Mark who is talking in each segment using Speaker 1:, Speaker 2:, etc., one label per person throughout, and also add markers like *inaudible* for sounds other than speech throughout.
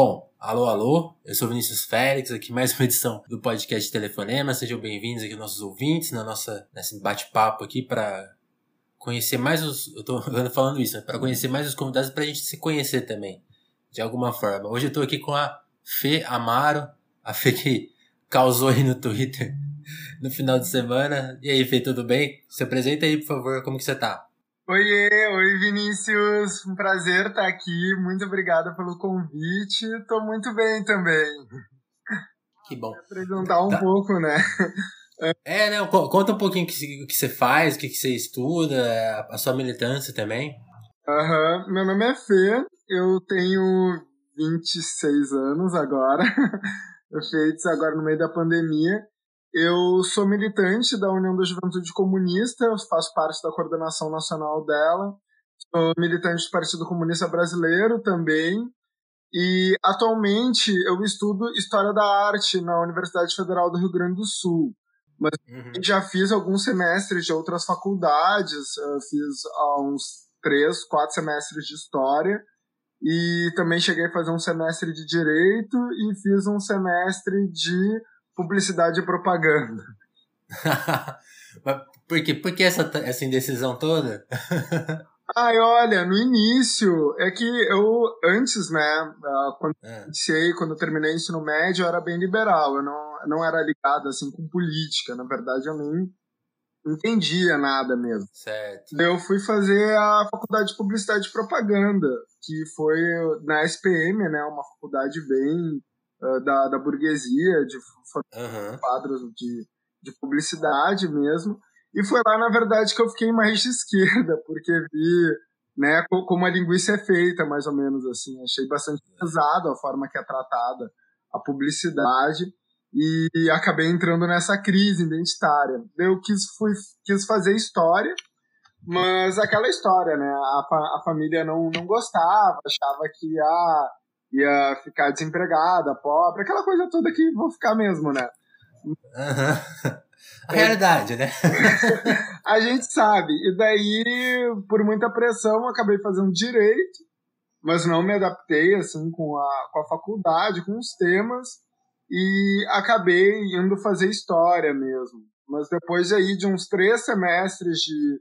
Speaker 1: Bom, alô, alô, eu sou Vinícius Félix, aqui mais uma edição do podcast Telefonema. Sejam bem-vindos aqui nossos ouvintes na nossa nesse bate-papo aqui para conhecer mais os, eu tô falando isso, né? para conhecer mais os convidados para a gente se conhecer também, de alguma forma. Hoje eu tô aqui com a Fê Amaro, a Fê que causou aí no Twitter no final de semana. E aí, Fê, tudo bem? Se apresenta aí, por favor, como que você tá?
Speaker 2: Oiê, oi Vinícius, um prazer estar aqui, muito obrigada pelo convite, tô muito bem também.
Speaker 1: Que bom.
Speaker 2: Vou apresentar um tá. pouco, né?
Speaker 1: É, né, conta um pouquinho o que, que você faz, o que, que você estuda, a sua militância também.
Speaker 2: Aham, uhum. meu nome é Fê, eu tenho 26 anos agora, *laughs* eu fiz agora no meio da pandemia, eu sou militante da União da Juventude Comunista, eu faço parte da coordenação nacional dela. Sou militante do Partido Comunista Brasileiro também. E atualmente eu estudo História da Arte na Universidade Federal do Rio Grande do Sul. Mas uhum. já fiz alguns semestres de outras faculdades, eu fiz há uns três, quatro semestres de História. E também cheguei a fazer um semestre de Direito e fiz um semestre de publicidade e propaganda. *laughs*
Speaker 1: por, quê? por que essa, essa indecisão toda? *laughs*
Speaker 2: Ai, olha, no início, é que eu, antes, né, ah, quando é. iniciei, quando eu terminei o ensino médio, eu era bem liberal, eu não, não era ligado, assim, com política, na verdade eu nem entendia nada mesmo.
Speaker 1: Certo.
Speaker 2: Eu fui fazer a faculdade de publicidade e propaganda, que foi na SPM, né, uma faculdade bem uh, da, da burguesia, de uhum. quadros de, de publicidade mesmo. E foi lá, na verdade, que eu fiquei mais de esquerda, porque vi né, como a linguiça é feita, mais ou menos assim. Achei bastante pesado a forma que é tratada a publicidade e acabei entrando nessa crise identitária. Eu quis, fui, quis fazer história, mas aquela história, né? A, a família não, não gostava, achava que ah, ia ficar desempregada, pobre, aquela coisa toda que vou ficar mesmo, né?
Speaker 1: Uhum. *laughs* A realidade, né? *laughs*
Speaker 2: a gente sabe. E daí, por muita pressão, acabei fazendo direito, mas não me adaptei assim com a, com a faculdade, com os temas, e acabei indo fazer história mesmo. Mas depois aí de uns três semestres de,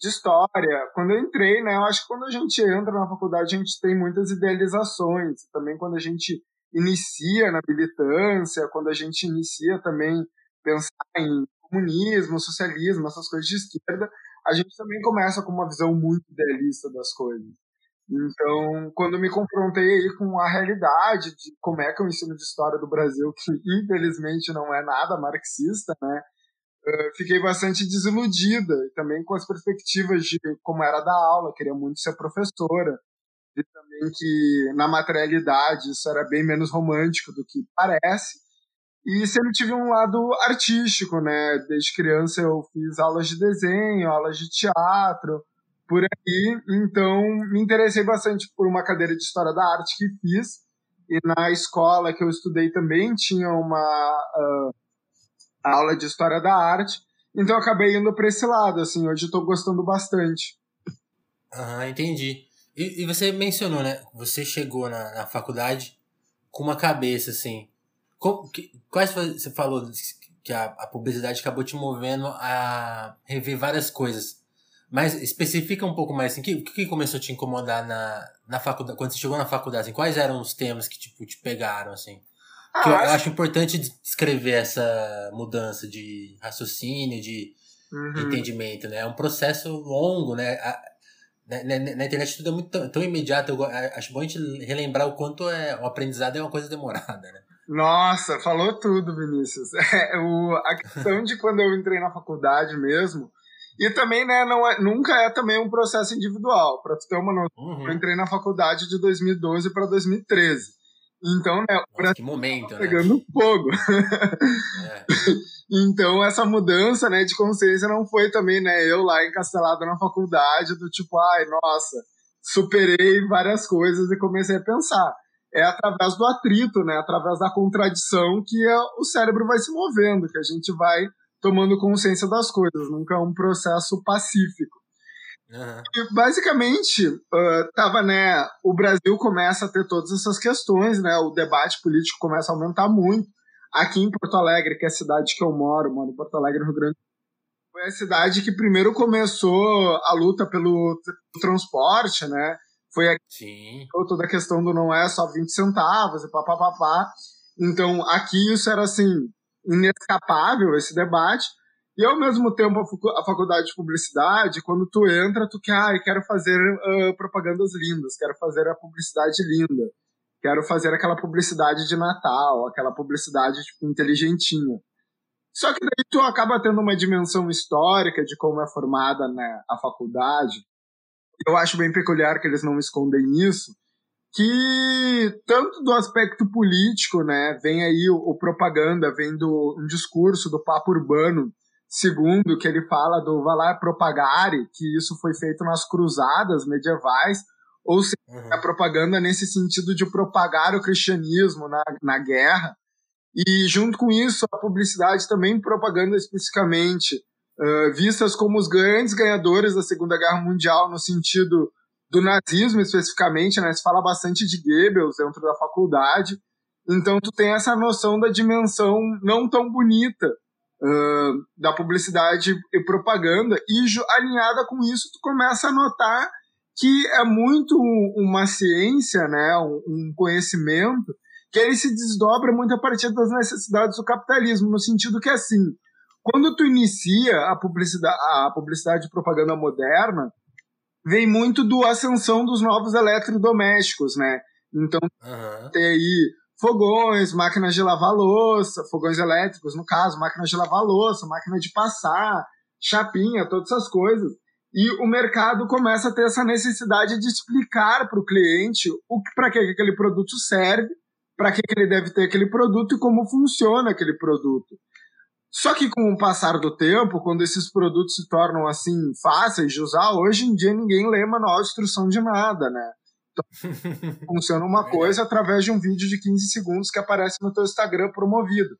Speaker 2: de história. Quando eu entrei, né, eu acho que quando a gente entra na faculdade, a gente tem muitas idealizações. Também quando a gente inicia na militância, quando a gente inicia também pensar em comunismo, socialismo, essas coisas de esquerda, a gente também começa com uma visão muito idealista das coisas. Então, quando me confrontei aí com a realidade de como é que é o ensino de história do Brasil, que infelizmente não é nada marxista, né? fiquei bastante desiludida e também com as perspectivas de como era da aula, queria muito ser professora. E também que na materialidade isso era bem menos romântico do que parece. E sempre tive um lado artístico, né? Desde criança eu fiz aulas de desenho, aulas de teatro, por aí. Então me interessei bastante por uma cadeira de História da Arte que fiz. E na escola que eu estudei também tinha uma. Uh, aula de história da arte. Então eu acabei indo para esse lado, assim, hoje eu tô gostando bastante.
Speaker 1: Ah, entendi. E, e você mencionou, né? Você chegou na, na faculdade com uma cabeça, assim. Como, que, quais você falou que a, a publicidade acabou te movendo a rever várias coisas. Mas especifica um pouco mais, assim, o que, que começou a te incomodar na, na faculdade, quando você chegou na faculdade, assim, quais eram os temas que, tipo, te pegaram, assim? Ah, que eu acho... acho importante descrever essa mudança de raciocínio, de uhum. entendimento, né? É um processo longo, né? A, na, na, na, internet tudo é muito tão, tão imediato. Eu acho bom a gente relembrar o quanto é, o aprendizado é uma coisa demorada, né?
Speaker 2: Nossa, falou tudo, Vinícius. *laughs* É, o, a questão de quando eu entrei na faculdade mesmo, e também, né, não é, nunca é também um processo individual. Para tu ter uma noção, uhum. eu entrei na faculdade de 2012 para 2013. Então, né,
Speaker 1: o Brasil que momento,
Speaker 2: tá pegando né? fogo. É. *laughs* então, essa mudança, né, de consciência não foi também, né, eu lá encastelado na faculdade, do tipo, ai, nossa, superei várias coisas e comecei a pensar. É através do atrito, né, através da contradição que é, o cérebro vai se movendo, que a gente vai tomando consciência das coisas, nunca é um processo pacífico.
Speaker 1: Uhum.
Speaker 2: E, basicamente, uh, tava, né, o Brasil começa a ter todas essas questões, né, o debate político começa a aumentar muito. Aqui em Porto Alegre, que é a cidade que eu moro, moro em Porto Alegre, Rio Grande foi a cidade que primeiro começou a luta pelo transporte, né? Foi aqui
Speaker 1: Sim.
Speaker 2: toda a questão do não é só 20 centavos e papapá. Então, aqui isso era assim, inescapável esse debate. E ao mesmo tempo a faculdade de publicidade, quando tu entra, tu quer, ah, quero fazer uh, propagandas lindas, quero fazer a publicidade linda, quero fazer aquela publicidade de Natal, aquela publicidade tipo, inteligentinha. Só que daí tu acaba tendo uma dimensão histórica de como é formada né, a faculdade. Eu acho bem peculiar que eles não escondem isso, que tanto do aspecto político, né, vem aí o, o propaganda, vem do um discurso do papo urbano Segundo, que ele fala do Valar Propagare, que isso foi feito nas cruzadas medievais, ou seja, uhum. a propaganda nesse sentido de propagar o cristianismo na, na guerra. E junto com isso, a publicidade também propaganda especificamente, uh, vistas como os grandes ganhadores da Segunda Guerra Mundial, no sentido do nazismo especificamente, né? Se fala bastante de Goebbels dentro da faculdade. Então tu tem essa noção da dimensão não tão bonita uh, da publicidade e propaganda, e alinhada com isso, tu começa a notar que é muito uma ciência, né, um, conhecimento, que ele se desdobra muito a partir das necessidades do capitalismo, no sentido que, assim, quando tu inicia a publicidade, a publicidade e propaganda moderna, vem muito do ascensão dos novos eletrodomésticos, né? Então, uhum. tem aí fogões, máquinas de lavar louça, fogões elétricos, no caso, máquinas de lavar louça, máquina de passar, chapinha, todas essas coisas. E o mercado começa a ter essa necessidade de explicar para o cliente o para que aquele produto serve, para que ele deve ter aquele produto e como funciona aquele produto. Só que com o passar do tempo, quando esses produtos se tornam assim fáceis de usar, hoje em dia ninguém lê manual de instrução de nada, né? *laughs* funciona uma coisa através de um vídeo de 15 segundos que aparece no teu Instagram promovido.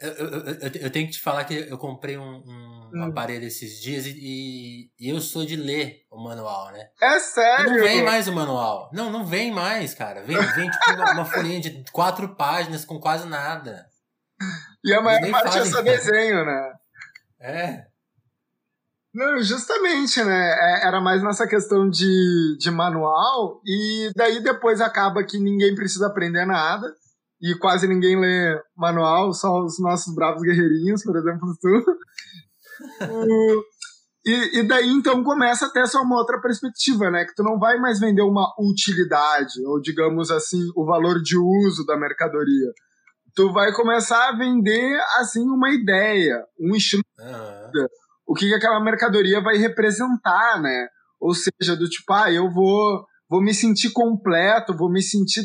Speaker 1: Eu, eu, eu, eu tenho que te falar que eu comprei um, um hum. aparelho esses dias e, e, eu sou de ler o manual, né?
Speaker 2: É sério?
Speaker 1: E não vem mais o manual. Não, não vem mais, cara. Vem, vem tipo uma, uma folhinha de quatro páginas com quase nada.
Speaker 2: E a maior parte é só desenho, né?
Speaker 1: É.
Speaker 2: Não, justamente, né? É, era mais nessa questão de, de manual, e daí depois acaba que ninguém precisa aprender nada, e quase ninguém lê manual, só os nossos bravos guerreirinhos, por exemplo, *laughs* tu. e, e daí então começa a ter só uma outra perspectiva, né? Que tu não vai mais vender uma utilidade, ou digamos assim, o valor de uso da mercadoria. Tu vai começar a vender, assim, uma ideia, um estilo. Uhum o que, que aquela mercadoria vai representar, né? Ou seja, do tipo, ah, eu vou, vou me sentir completo, vou me sentir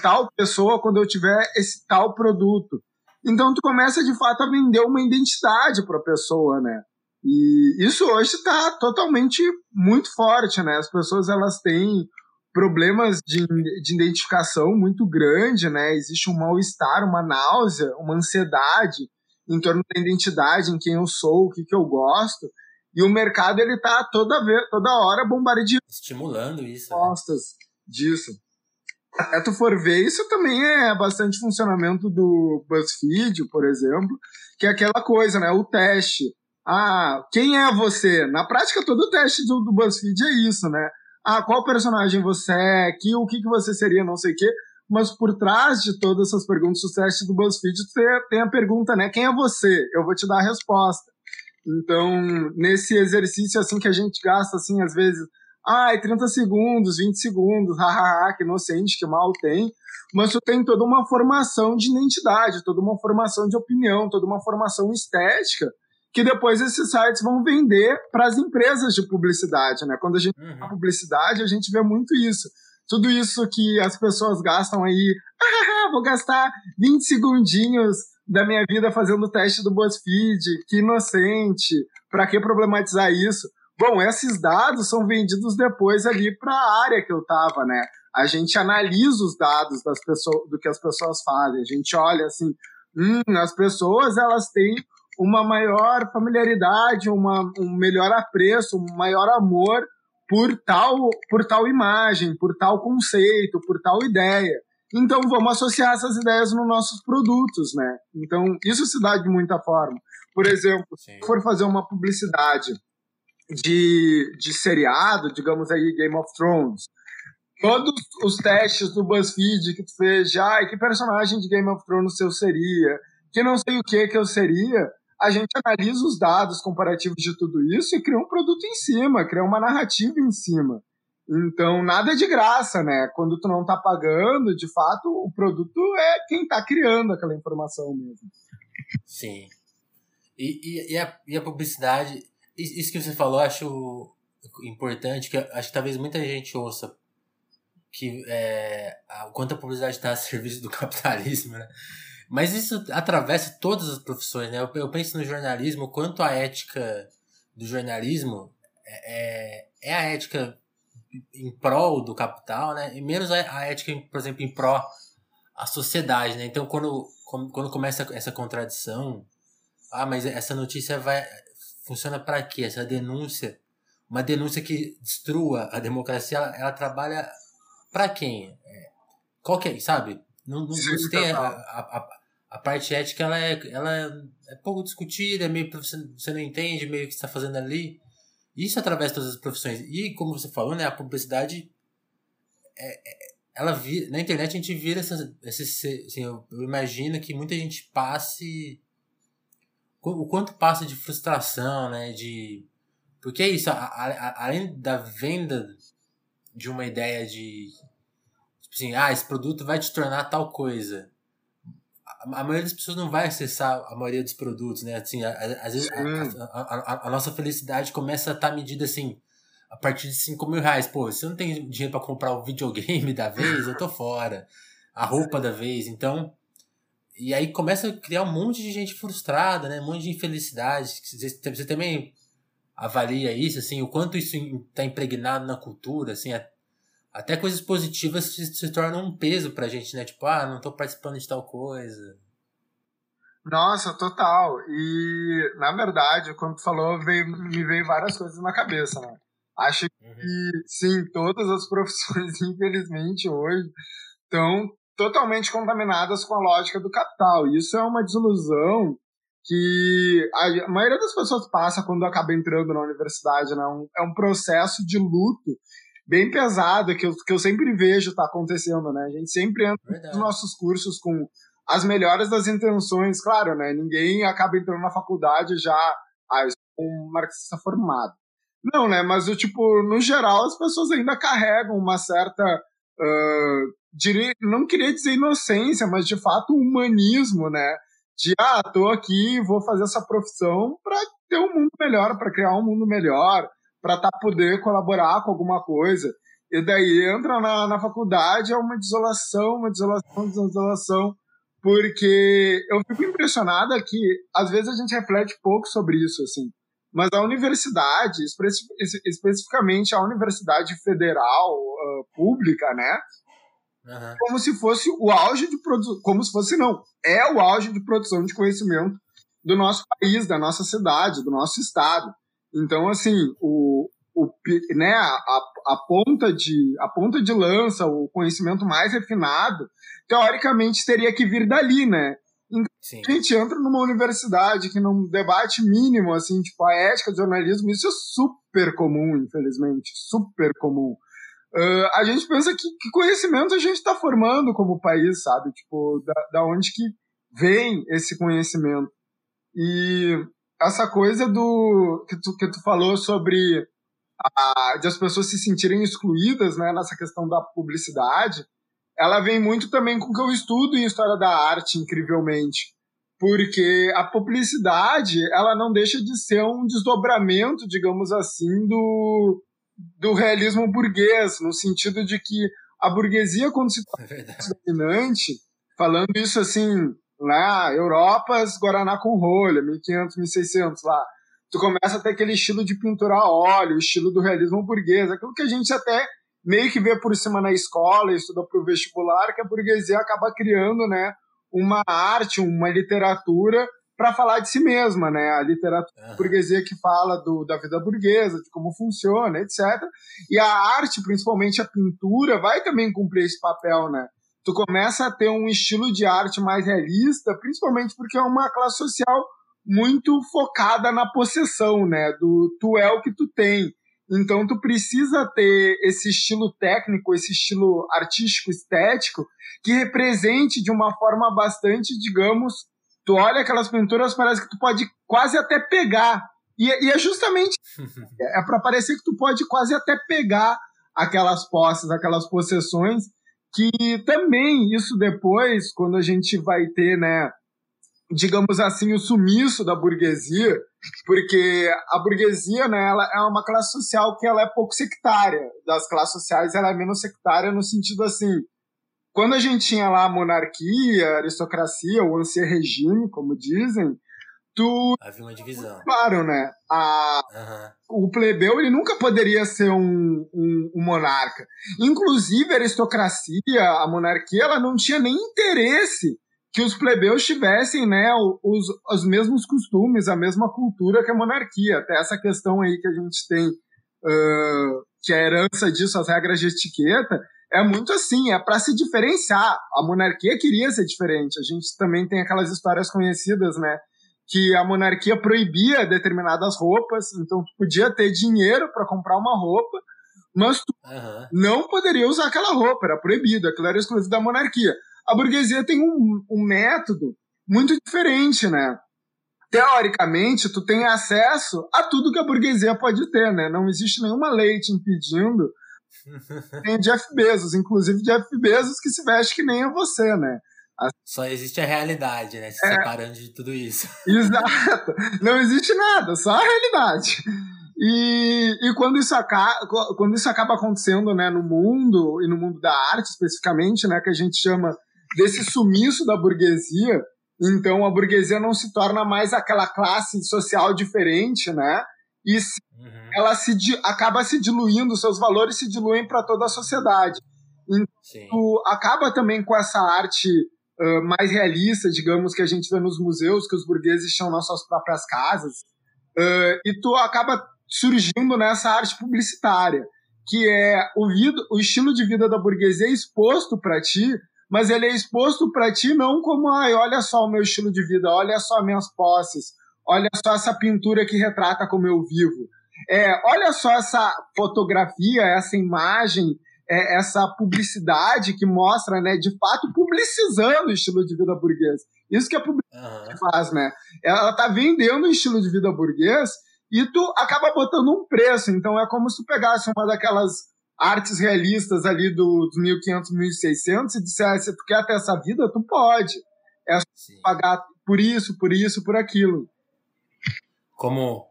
Speaker 2: tal pessoa quando eu tiver esse tal produto. Então tu começa de fato a vender uma identidade para a pessoa, né? E isso hoje está totalmente muito forte, né? As pessoas elas têm problemas de, de identificação muito grande, né? Existe um mal-estar, uma náusea, uma ansiedade em torno da identidade, em quem eu sou, o que, que eu gosto. E o mercado ele tá toda vez, toda hora bombardeando
Speaker 1: estimulando isso,
Speaker 2: costas né? disso. Até tu for ver, isso também é bastante funcionamento do BuzzFeed, por exemplo, que é aquela coisa, né, o teste. Ah, quem é você? Na prática todo o teste do, do BuzzFeed é isso, né? Ah, qual personagem você é? Que, o que, que você seria, não sei o quê mas por trás de todas essas perguntas, o teste do BuzzFeed tem a pergunta, né? Quem é você? Eu vou te dar a resposta. Então, nesse exercício assim que a gente gasta, assim, às vezes, ai, ah, 30 segundos, 20 segundos, *laughs* hahaha, que inocente, que mal tem, mas tu tem toda uma formação de identidade, toda uma formação de opinião, toda uma formação estética, que depois esses sites vão vender para as empresas de publicidade, né? Quando a gente uhum. publicidade, a gente vê muito isso tudo isso que as pessoas gastam aí, ah, vou gastar 20 segundinhos da minha vida fazendo o teste do BuzzFeed, que inocente, para que problematizar isso? Bom, esses dados são vendidos depois ali para a área que eu tava, né? A gente analisa os dados das pessoas, do que as pessoas fazem. A gente olha assim, hum, as pessoas elas têm uma maior familiaridade, uma, um melhor apreço, um maior amor por tal, por tal imagem, por tal conceito, por tal ideia. Então vamos associar essas ideias nos nossos produtos, né? Então isso se dá de muita forma. Por exemplo, Sim. se for fazer uma publicidade de, de seriado, digamos aí Game of Thrones, todos os testes do BuzzFeed que tu fez já, e que personagem de Game of Thrones eu seria, que não sei o que que eu seria, a gente analisa os dados comparativos de tudo isso e cria um produto em cima, cria uma narrativa em cima. Então, nada de graça, né? Quando tu não tá pagando, de fato, o produto é quem tá criando aquela informação mesmo.
Speaker 1: Sim. E, e, e, a, e a publicidade, isso que você falou, acho importante, que acho que talvez muita gente ouça que é, o quanto a publicidade está a *laughs* serviço do capitalismo, né? Mas isso atravessa todas as profissões, né? Eu, eu penso no jornalismo, quanto a ética do jornalismo é, é, é a ética em prol do capital, né? E menos a, ética, por exemplo, em pró a sociedade, né? Então, quando, quando começa essa contradição, ah, mas essa notícia vai funciona para quê? Essa denúncia, uma denúncia que destrua a democracia, ela, ela trabalha para quem? Qual que é, sabe? Não, não Sim, tem a, a, a, parte ética, ela é, ela é pouco discutida, é meio você, não entende meio que está fazendo ali. Isso através de todas as profissões. E como você falou, né, a publicidade é, é, ela vira, na internet a gente vira essa, esse, assim, eu, eu, imagino que muita gente passe o quanto passa de frustração, né, de porque é isso, a, a, além da venda de uma ideia de tipo assim, ah, esse produto vai te tornar tal coisa a, maioria das pessoas não vai acessar a maioria dos produtos, né? Assim, às vezes a, a, a, nossa felicidade começa a estar medida assim a partir de 5 mil reais. Pô, se eu não tenho dinheiro para comprar o videogame da vez, eu tô fora. A roupa da vez. Então. E aí começa a criar um monte de gente frustrada, né? Um monte de infelicidade. Você também avalia isso, assim, o quanto isso está impregnado na cultura, assim, até coisas positivas se, se tornam um peso pra gente, né? Tipo, ah, não tô participando de tal coisa.
Speaker 2: Nossa, total. E, na verdade, quando tu falou, veio, me veio várias coisas na cabeça, né? Acho que, uhum. sim, todas as *laughs* profissões, infelizmente, hoje, estão totalmente contaminadas com a lógica do capital. Isso é uma desilusão que a maioria das pessoas passa quando acaba entrando na universidade, né? É um processo de luto bem pesada que eu, que eu sempre vejo tá acontecendo, né? A gente sempre entra Verdade. nos nossos cursos com as melhores das intenções, claro, né? Ninguém acaba entrando na faculdade já, ah, eu sou um marxista formado. Não, né? Mas, eu, tipo, no geral, as pessoas ainda carregam uma certa. Uh, não queria dizer inocência, mas de fato humanismo, né? De, ah, tô aqui, vou fazer essa profissão para ter um mundo melhor, para criar um mundo melhor, para tá, poder colaborar com alguma coisa. E daí entra na, na faculdade, é uma desolação, uma desolação, uma desolação, porque eu fico impressionada que às vezes a gente reflete pouco sobre isso, assim. Mas a universidade, especificamente a universidade federal uh, pública, né? Uhum. Como se fosse o auge de produção, como se fosse não, é o auge de produção de conhecimento do nosso país, da nossa cidade, do nosso estado. Então, assim, o, o, né, a, a, ponta de, a ponta de lança, o conhecimento mais refinado, teoricamente teria que vir dali, né? Então, Sim. a gente entra numa universidade que num debate mínimo, assim, tipo, a ética do jornalismo, isso é super comum, infelizmente, super comum. Uh, a gente pensa que, que conhecimento a gente está formando como país, sabe? Tipo, da, da onde que vem esse conhecimento. E essa coisa do que tu, que tu falou sobre a, de as pessoas se sentirem excluídas né, nessa questão da publicidade, ela vem muito também com o que eu estudo em História da Arte, incrivelmente. Porque a publicidade, ela não deixa de ser um desdobramento, digamos assim, do, do realismo burguês, no sentido de que a burguesia, quando se torna é dominante, falando isso assim, lá, Europas, Guaraná com rolha, 1500, 1600 lá. Tu começa a ter aquele estilo de pintura a óleo, estilo do realismo burguês, aquilo que a gente até meio que vê por cima na escola, estuda para o vestibular, que a burguesia acaba criando, né, uma arte, uma literatura para falar de si mesma, né? A literatura uhum. burguesia que fala do, da vida burguesa, de como funciona, etc. E a arte, principalmente a pintura, vai também cumprir esse papel, né? Tu começa a ter um estilo de arte mais realista, principalmente porque é uma classe social muito focada na possessão, né? Do tu é o que tu tem. Então tu precisa ter esse estilo técnico, esse estilo artístico estético que represente de uma forma bastante, digamos, tu olha aquelas pinturas, parece que tu pode quase até pegar. E, e é justamente *laughs* é para parecer que tu pode quase até pegar aquelas posses, aquelas possessões, que também isso depois, quando a gente vai ter, né, digamos assim, o sumiço da burguesia, porque a burguesia, né, ela é uma classe social que ela é pouco sectária. Das classes sociais, ela é menos sectária no sentido assim, quando a gente tinha lá a monarquia, a aristocracia, o ancien regime, como dizem,
Speaker 1: Havia uma divisão.
Speaker 2: Claro, né? A... Uhum. O plebeu, ele nunca poderia ser um, um, um, monarca. Inclusive, a aristocracia, a monarquia, ela não tinha nem interesse que os plebeus tivessem, né, os, os mesmos costumes, a mesma cultura que a monarquia. Até essa questão aí que a gente tem, uh, que é a herança disso, as regras de etiqueta, é muito assim, é para se diferenciar. A monarquia queria ser diferente. A gente também tem aquelas histórias conhecidas, né? Que a monarquia proibia determinadas roupas, então tu podia ter dinheiro para comprar uma roupa, mas tu uhum. não poderia usar aquela roupa, era proibido, aquilo era exclusivo da monarquia. A burguesia tem um, um método muito diferente, né? Teoricamente, tu tem acesso a tudo que a burguesia pode ter, né? Não existe nenhuma lei te impedindo *laughs* tem Jeff Bezos, inclusive Jeff Bezos que se veste que nem é você, né?
Speaker 1: Só existe a realidade, né? Se é, separando de tudo isso. *laughs*
Speaker 2: Exato. Não existe nada, só a realidade. E, e quando, isso acaba, quando isso acaba acontecendo né, no mundo, e no mundo da arte especificamente, né, que a gente chama desse sumiço da burguesia, então a burguesia não se torna mais aquela classe social diferente, né? E se uhum. ela se acaba se diluindo, seus valores se diluem para toda a sociedade. Então, acaba também com essa arte mais realista, digamos, que a gente vê nos museus, que os burgueses nas suas próprias casas, uh, e tu acaba surgindo nessa arte publicitária, que é o, vida, o estilo de vida da burguesia é exposto para ti, mas ele é exposto para ti não como, ai, olha só o meu estilo de vida, olha só minhas posses, olha só essa pintura que retrata como eu vivo. É, olha só essa fotografia, essa imagem, é, essa publicidade que mostra, né, de fato, publicizando o estilo de vida burguês. Isso que a publicidade uhum. faz, né? Ela tá vendendo o estilo de vida burguês e tu acaba botando um preço. Então é como se tu pegasse uma daquelas artes realistas ali dos 1500, 1600 e dissesse, tu quer ter essa vida? Tu pode. É só pagar por isso, por isso, por aquilo
Speaker 1: como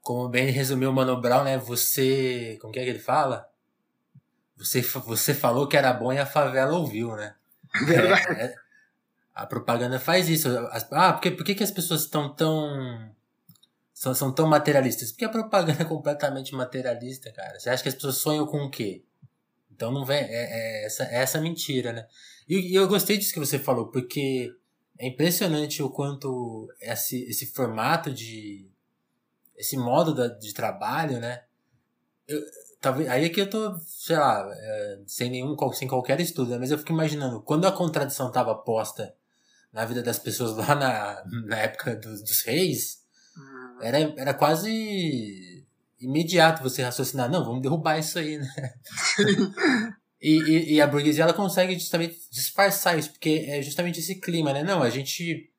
Speaker 1: como bem resumiu o Mano Brown, né? Você, como que é que ele fala? Você, você falou que era bom e a favela ouviu, né? *laughs* É, é, a propaganda faz isso. Ah, porque, por que, que as pessoas estão tão. São, são tão materialistas? Porque a propaganda é completamente materialista, cara. Você acha que as pessoas sonham com o quê? Então não vem. É, é essa, é essa mentira, né? E, e eu gostei disso que você falou, porque é impressionante o quanto esse, esse formato de. esse modo da, de trabalho, né? Eu, talvez, aí é que eu tô, sei lá, é, sem nenhum, sem qualquer estudo, né? mas eu fico imaginando, quando a contradição estava posta na vida das pessoas lá na, na época dos, dos reis, uhum. era, era quase imediato você raciocinar, não, vamos derrubar isso aí, né? *laughs* E, e, e, a burguesia ela consegue justamente disfarçar isso, porque é justamente esse clima, né? Não, a gente.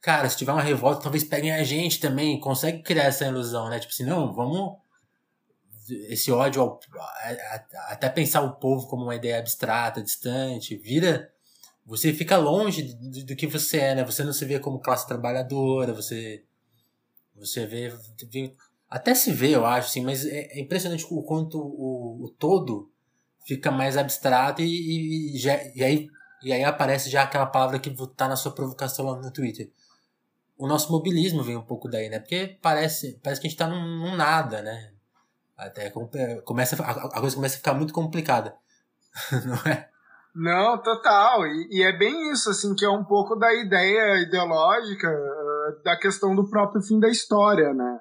Speaker 1: Cara, se tiver uma revolta, talvez peguem a gente também. Consegue criar essa ilusão, né? Tipo assim, não, vamos. Esse ódio, ao, até pensar o povo como uma ideia abstrata, distante, vira. Você fica longe do, que você é, né? Você não se vê como classe trabalhadora, você. Você vê. vê até se vê, eu acho, assim, mas é, é impressionante o quanto o, o todo fica mais abstrato e, e, já, e, aí, e aí aparece já aquela palavra que tá na sua provocação lá no Twitter. O nosso mobilismo vem um pouco daí, né? Porque parece, parece que a gente tá num, num nada, né? Até começa, a, a coisa começa a ficar muito complicada. *laughs* Não é?
Speaker 2: Não, total. E, e, é bem isso, assim, que é um pouco da ideia ideológica uh, da questão do próprio fim da história, né?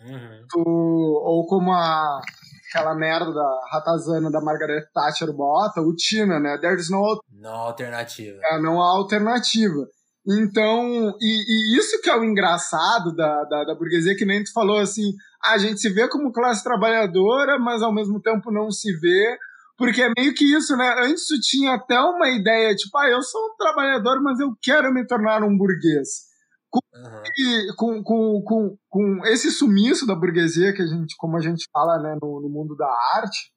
Speaker 2: Uhum. Tu, ou como a, aquela merda da ratazana da Margaret Thatcher bota, o Tina, né? There's no...
Speaker 1: Não alternativa.
Speaker 2: É, não há alternativa. Então, e, e, isso que é o engraçado da, da, da, burguesia, que nem tu falou assim, a gente se vê como classe trabalhadora, mas ao mesmo tempo não se vê, porque é meio que isso, né? Antes tu tinha até uma ideia, tipo, ah, eu sou um trabalhador, mas eu quero me tornar um burguês. Com, uhum. com, com, com, com, esse sumiço da burguesia, que a gente, como a gente fala né, no, no mundo da arte,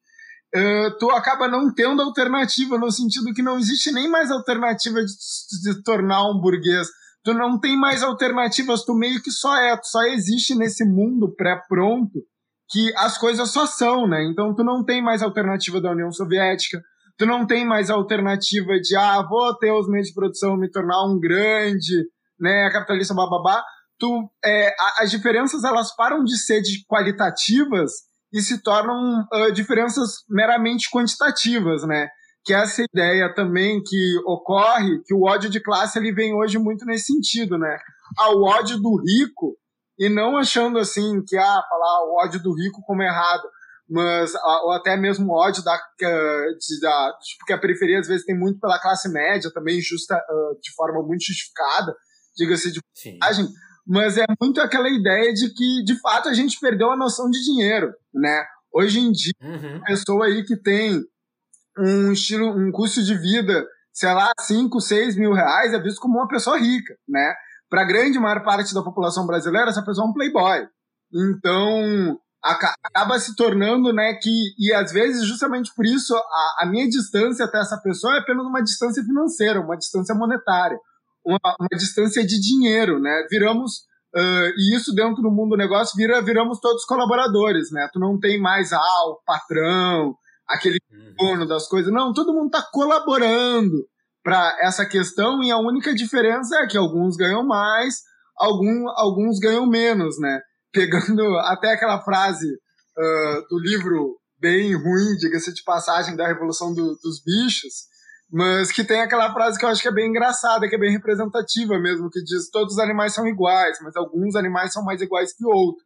Speaker 2: uh, tu acaba não tendo alternativa, no sentido que não existe nem mais alternativa de se tornar um burguês. Tu não tem mais alternativas, tu meio que só é, tu só existe nesse mundo pré-pronto que as coisas só são, né? Então tu não tem mais alternativa da União Soviética, tu não tem mais alternativa de, ah, vou ter os meios de produção, me tornar um grande, né, capitalista, bababá. Tu, é, as diferenças, elas param de ser de qualitativas e se tornam uh, diferenças meramente quantitativas, né? Que é essa ideia também que ocorre, que o ódio de classe ele vem hoje muito nesse sentido, né? Ao ódio do rico, e não achando assim que, ah, falar o ódio do rico como errado, mas, ou até mesmo ódio da, de, da, tipo, que a periferia às vezes tem muito pela classe média, também justa, de forma muito justificada, diga-se de passagem, mas é muito aquela ideia de que, de fato, a gente perdeu a noção de dinheiro, né? Hoje em dia, uhum. pessoa aí que tem um estilo, um custo de vida, sei lá, 5, 6 mil reais, é visto como uma pessoa rica, né? Para a grande maior parte da população brasileira, essa pessoa é um playboy. Então, acaba se tornando, né, que, e às vezes, justamente por isso, a, a minha distância até essa pessoa é apenas uma distância financeira, uma distância monetária uma, uma distância de dinheiro, né? Viramos Uh, e isso dentro do mundo do negócio vira, viramos todos colaboradores, né? Tu não tem mais ah, o patrão, aquele uhum. dono das coisas. Não, todo mundo está colaborando para essa questão e a única diferença é que alguns ganham mais, algum, alguns ganham menos, né? Pegando *laughs* até aquela frase uh, do livro bem ruim, diga-se de passagem, da Revolução do, dos Bichos, mas que tem aquela frase que eu acho que é bem engraçada, que é bem representativa mesmo, que diz todos os animais são iguais, mas alguns animais são mais iguais que outros.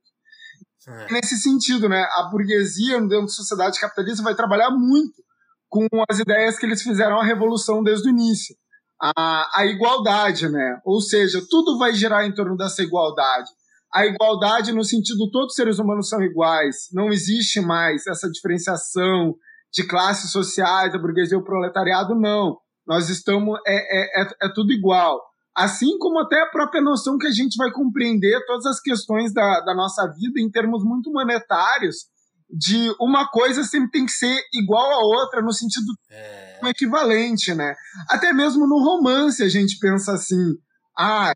Speaker 2: É. Nesse sentido, né, a burguesia dentro da sociedade capitalista vai trabalhar muito com as ideias que eles fizeram a revolução desde o início. A, a igualdade, né? Ou seja, tudo vai girar em torno dessa igualdade. A igualdade no sentido todos os seres humanos são iguais, não existe mais essa diferenciação de classes sociais, a burguesia e o proletariado, não. Nós estamos, é, é, é, é, tudo igual. Assim como até a própria noção que a gente vai compreender todas as questões da, da nossa vida em termos muito monetários, de uma coisa sempre tem que ser igual à outra, no sentido é... equivalente, né? Até mesmo no romance a gente pensa assim, ah,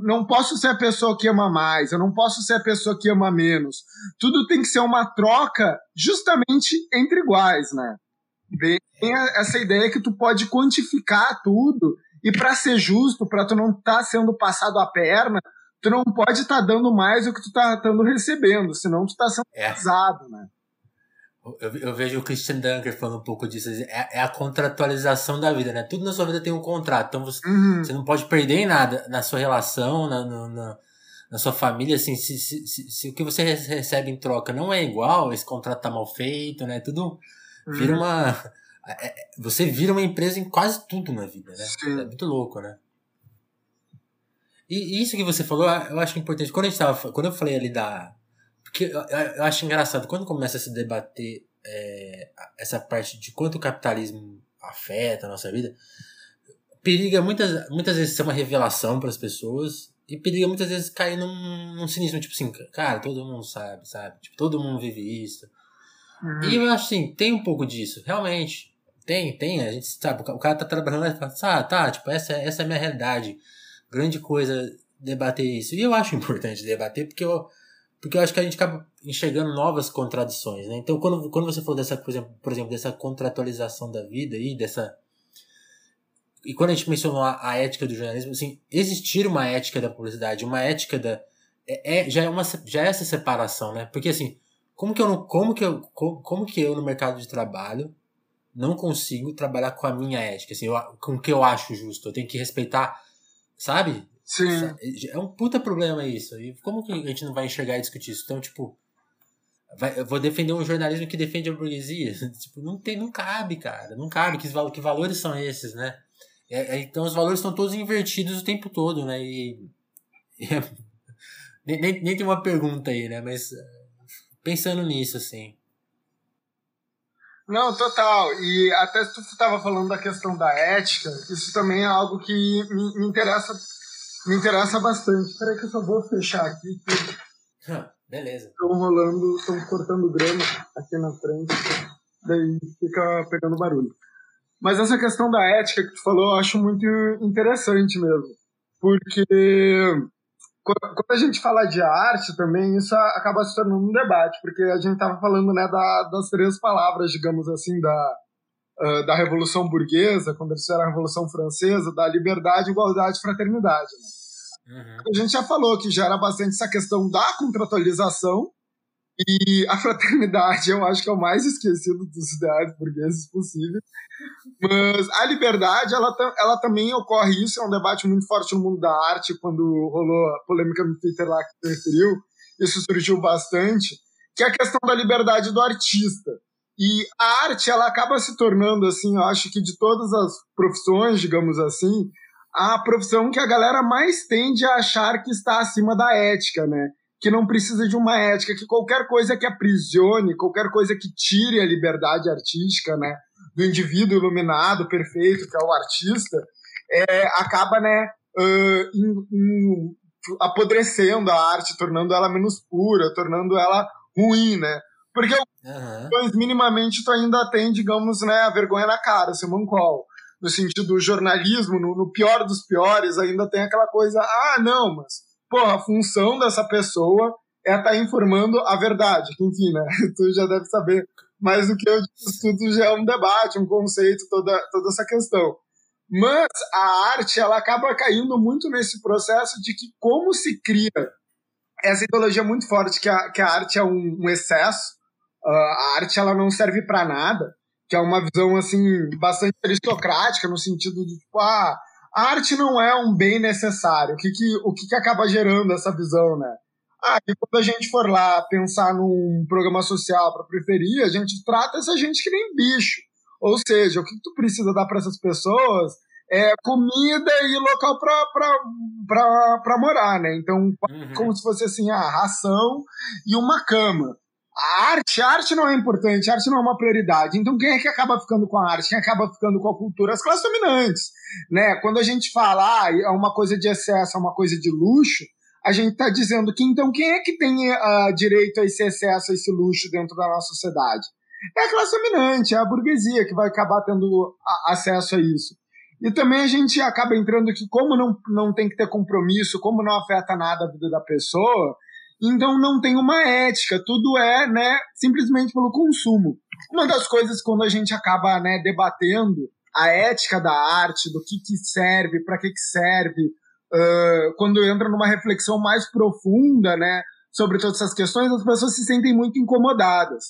Speaker 2: não posso ser a pessoa que ama mais, eu não posso ser a pessoa que ama menos. Tudo tem que ser uma troca justamente entre iguais, né? Vem essa ideia que tu pode quantificar tudo e para ser justo, para tu não estar tá sendo passado a perna, tu não pode estar tá dando mais do que tu tá estando recebendo, senão tu tá sendo é. pesado, né?
Speaker 1: Eu, eu, vejo o Christian Dunker falando um pouco disso. É, é, a contratualização da vida, né? Tudo na sua vida tem um contrato. Então você, uhum. você não pode perder em nada na sua relação, na, na, na sua família. Assim, se, se, se, se, o que você recebe em troca não é igual, esse contrato tá mal feito, né? Tudo vira uhum. uma. É, é, você vira uma empresa em quase tudo na vida, né? Sim. É muito louco, né? E isso que você falou, eu acho importante. Quando, a gente tava, quando eu falei ali da porque eu, eu acho engraçado, quando começa a se debater é, essa parte de quanto o capitalismo afeta a nossa vida, periga muitas, muitas vezes ser uma revelação para as pessoas e periga muitas vezes cair num, num cinismo, tipo assim, cara, todo mundo sabe, sabe? Tipo, todo mundo vive isso. Uhum. E eu acho assim, tem um pouco disso, realmente. Tem, tem, a gente sabe, o cara tá trabalhando e fala, ah, tá, tipo, essa, essa é a minha realidade. Grande coisa debater isso. E eu acho importante debater, porque eu, porque eu acho que a gente acaba enxergando novas contradições, né? Então, quando, quando você falou dessa, por exemplo, por exemplo, dessa contratualização da vida aí, dessa... E quando a gente mencionou a, a, ética do jornalismo, assim, existir uma ética da publicidade, uma ética da... É, é, já, é uma, já é essa separação, né? Porque, assim, como que eu, não, como que eu, como, como que eu no mercado de trabalho não consigo trabalhar com a minha ética, assim, eu, com o que eu acho justo. Eu tenho que respeitar, sabe?
Speaker 2: Sim.
Speaker 1: É um puta problema isso. E como que a gente não vai enxergar e discutir isso? Então, tipo, vai, eu vou defender um jornalismo que defende a burguesia. *laughs* tipo, não, tem, não cabe, cara. Não cabe. Que, que valores são esses, né? É, é, então os valores estão todos invertidos o tempo todo, né? E, *laughs* e é, nem, nem, nem tem uma pergunta aí, né? Mas pensando nisso, assim.
Speaker 2: Não, total. E até se tu estava falando da questão da ética, isso também é algo que me, me interessa me interessa bastante. Peraí que eu só vou fechar aqui.
Speaker 1: Beleza.
Speaker 2: Estão rolando, estão cortando grama aqui na frente, daí fica pegando barulho. Mas essa questão da ética que tu falou, eu acho muito interessante mesmo. Porque quando a gente fala de arte também, isso acaba se tornando um debate, porque a gente estava falando né, da, das três palavras, digamos assim, da, uh, da Revolução Burguesa, quando eles fizeram a Revolução Francesa, da liberdade, igualdade e fraternidade. Né? Uhum. A gente já falou que gera bastante essa questão da contratualização, e a fraternidade eu acho que é o mais esquecido dos ideais burgueses possíveis. Mas a liberdade, ela, ela também ocorre, isso é um debate muito forte no mundo da arte, quando rolou a polêmica no Twitter lá que referiu, isso surgiu bastante, que é a questão da liberdade do artista. E a arte, ela acaba se tornando, assim, eu acho que de todas as profissões, digamos assim, a profissão que a galera mais tende a achar que está acima da ética, né? que não precisa de uma ética, que qualquer coisa que aprisione, qualquer coisa que tire a liberdade artística, né, do indivíduo iluminado, perfeito, que é o artista, é, acaba, né, uh, in, in, apodrecendo a arte, tornando ela menos pura, tornando ela ruim, né? Porque uhum. minimamente tu ainda tem, digamos, né, a vergonha na cara, Simon Call. No sentido do jornalismo, no, no pior dos piores, ainda tem aquela coisa, ah, não, mas porra, a função dessa pessoa é estar tá informando a verdade. Que, enfim, né? *laughs* Tu já deve saber mais do que eu disse, tudo já é um debate, um conceito, toda, toda essa questão. Mas a arte, ela acaba caindo muito nesse processo de que como se cria essa ideologia muito forte que a, que a arte é um, um excesso, a arte ela não serve para nada, que é uma visão assim bastante aristocrática no sentido de tipo, ah, a arte não é um bem necessário. O que, que, o que, que acaba gerando essa visão, né? Ah, e quando a gente for lá pensar num programa social para preferir, a gente trata essa gente que nem bicho. Ou seja, o que tu precisa dar para essas pessoas é comida e local para morar, né? Então, uhum. como se fosse assim, a ração e uma cama a arte, a arte não é importante, a arte não é uma prioridade. Então quem é que acaba ficando com a arte? Quem acaba ficando com a cultura? As classes dominantes, né? Quando a gente fala, ah, é uma coisa de excesso, é uma coisa de luxo, a gente está dizendo que então quem é que tem uh, direito a esse excesso, a esse luxo dentro da nossa sociedade? É a classe dominante, é a burguesia que vai acabar tendo acesso a isso. E também a gente acaba entrando que como não, não tem que ter compromisso, como não afeta nada a vida da pessoa, então não tem uma ética, tudo é, né, simplesmente pelo consumo. Uma das coisas quando a gente acaba, né, debatendo a ética da arte, do que que serve, para que que serve, uh, quando entra numa reflexão mais profunda, né, sobre todas essas questões, as pessoas se sentem muito incomodadas.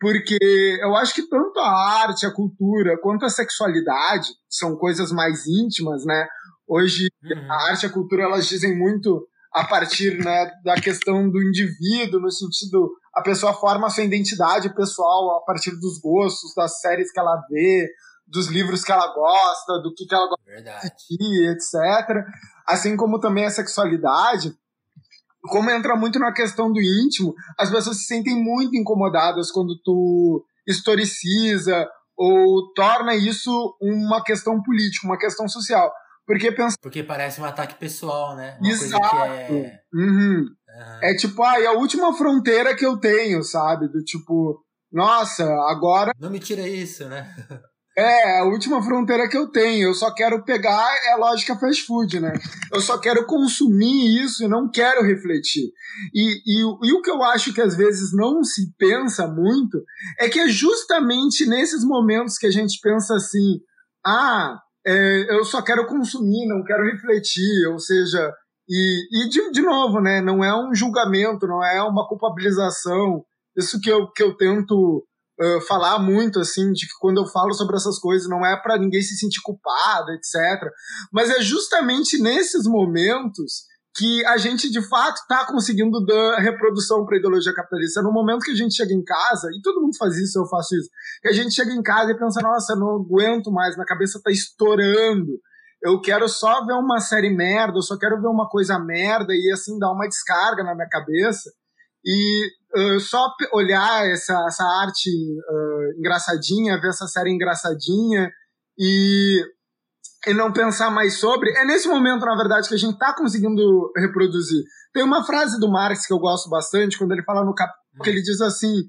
Speaker 2: Porque eu acho que tanto a arte, a cultura, quanto a sexualidade são coisas mais íntimas, né? Hoje, uhum. a arte e a cultura, elas dizem muito a partir né, da questão do indivíduo, no sentido a pessoa forma sua identidade pessoal a partir dos gostos, das séries que ela vê, dos livros que ela gosta, do que, que ela gosta
Speaker 1: Verdade.
Speaker 2: de etc. Assim como também a sexualidade, como entra muito na questão do íntimo, as pessoas se sentem muito incomodadas quando tu historiciza ou torna isso uma questão política, uma questão social. Porque pensa...
Speaker 1: Porque parece um ataque pessoal, né? Uma
Speaker 2: Exato. É... Uhum. Uhum. é... tipo, ah, é a última fronteira que eu tenho, sabe? Do tipo, nossa, agora.
Speaker 1: Não me tira isso, né?
Speaker 2: É, a última fronteira que eu tenho. Eu só quero pegar, é lógica fast food, né? Eu só quero consumir isso e não quero refletir. E, e, e, o que eu acho que às vezes não se pensa muito é que é justamente nesses momentos que a gente pensa assim: ah, é, eu só quero consumir, não quero refletir, ou seja, e, e de, de novo, né, não é um julgamento, não é uma culpabilização, isso que eu, que eu tento uh, falar muito, assim, de que quando eu falo sobre essas coisas não é para ninguém se sentir culpado, etc. Mas é justamente nesses momentos que a gente de fato está conseguindo dar reprodução para a ideologia capitalista. No momento que a gente chega em casa, e todo mundo faz isso, eu faço isso, que a gente chega em casa e pensa, nossa, não aguento mais, minha cabeça está estourando. Eu quero só ver uma série merda, eu só quero ver uma coisa merda e assim dar uma descarga na minha cabeça. E uh, só olhar essa, essa arte uh, engraçadinha, ver essa série engraçadinha e e não pensar mais sobre, é nesse momento, na verdade, que a gente está conseguindo reproduzir. Tem uma frase do Marx que eu gosto bastante, quando ele fala no capítulo, que ele diz assim,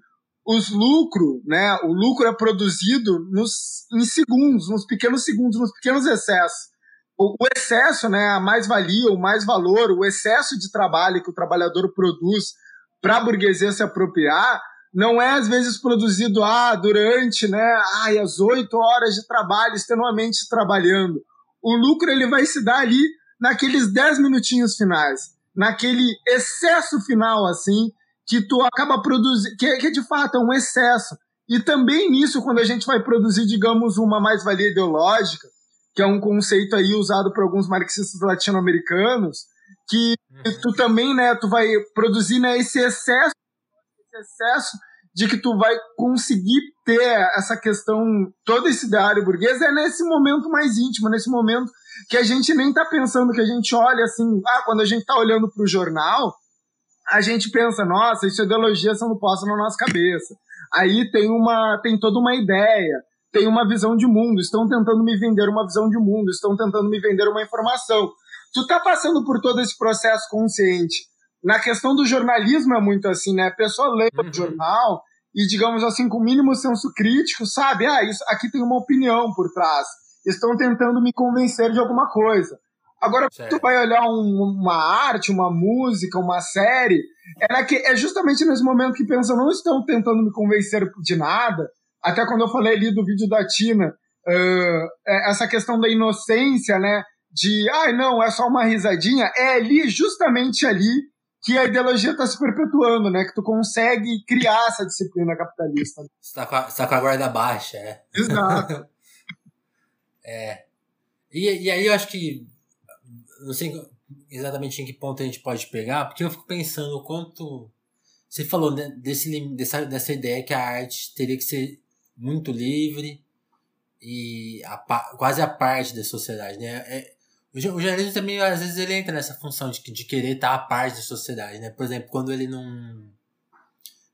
Speaker 2: os lucros, né, o lucro é produzido nos, em segundos, nos pequenos segundos, nos pequenos excessos. O, o excesso, né, a mais-valia, o mais valor, o excesso de trabalho que o trabalhador produz para a burguesia se apropriar, não é às vezes produzido ah, durante né, ai, as oito horas de trabalho, extenuamente trabalhando. O lucro ele vai se dar ali naqueles dez minutinhos finais, naquele excesso final, assim, que tu acaba produzindo, que, que de fato é um excesso. E também nisso, quando a gente vai produzir, digamos, uma mais-valia ideológica, que é um conceito aí usado por alguns marxistas latino-americanos, que uhum. tu também, né, tu vai produzir né, esse excesso excesso de que tu vai conseguir ter essa questão, todo esse ideário burguês, é nesse momento mais íntimo, nesse momento que a gente nem tá pensando, que a gente olha assim, ah, quando a gente tá olhando pro jornal, a gente pensa, nossa, isso é ideologia sendo posta na nossa cabeça. Aí tem uma, tem toda uma ideia, tem uma visão de mundo, estão tentando me vender uma visão de mundo, estão tentando me vender uma informação. Tu tá passando por todo esse processo consciente na questão do jornalismo é muito assim, né? A pessoa lê uhum. o jornal e, digamos assim, com o mínimo senso crítico, sabe? Ah, isso aqui tem uma opinião por trás. Estão tentando me convencer de alguma coisa. Agora, quando tu vai olhar um, uma arte, uma música, uma série, é, que, é justamente nesse momento que pensam, não estão tentando me convencer de nada. Até quando eu falei ali do vídeo da Tina, uh, essa questão da inocência, né? De, ai, ah, não, é só uma risadinha. É ali, justamente ali, que a ideologia está se perpetuando, né? Que tu consegue criar essa disciplina capitalista.
Speaker 1: Você tá com a, tá com a guarda baixa, é.
Speaker 2: Exato. *laughs*
Speaker 1: é. E, e aí eu acho que. Não sei exatamente em que ponto a gente pode pegar, porque eu fico pensando o quanto. Você falou né, desse, dessa, dessa ideia que a arte teria que ser muito livre e a, quase a parte da sociedade, né? É, o jornalismo também, às vezes, ele entra nessa função de, de querer estar à parte da sociedade, né? Por exemplo, quando ele não.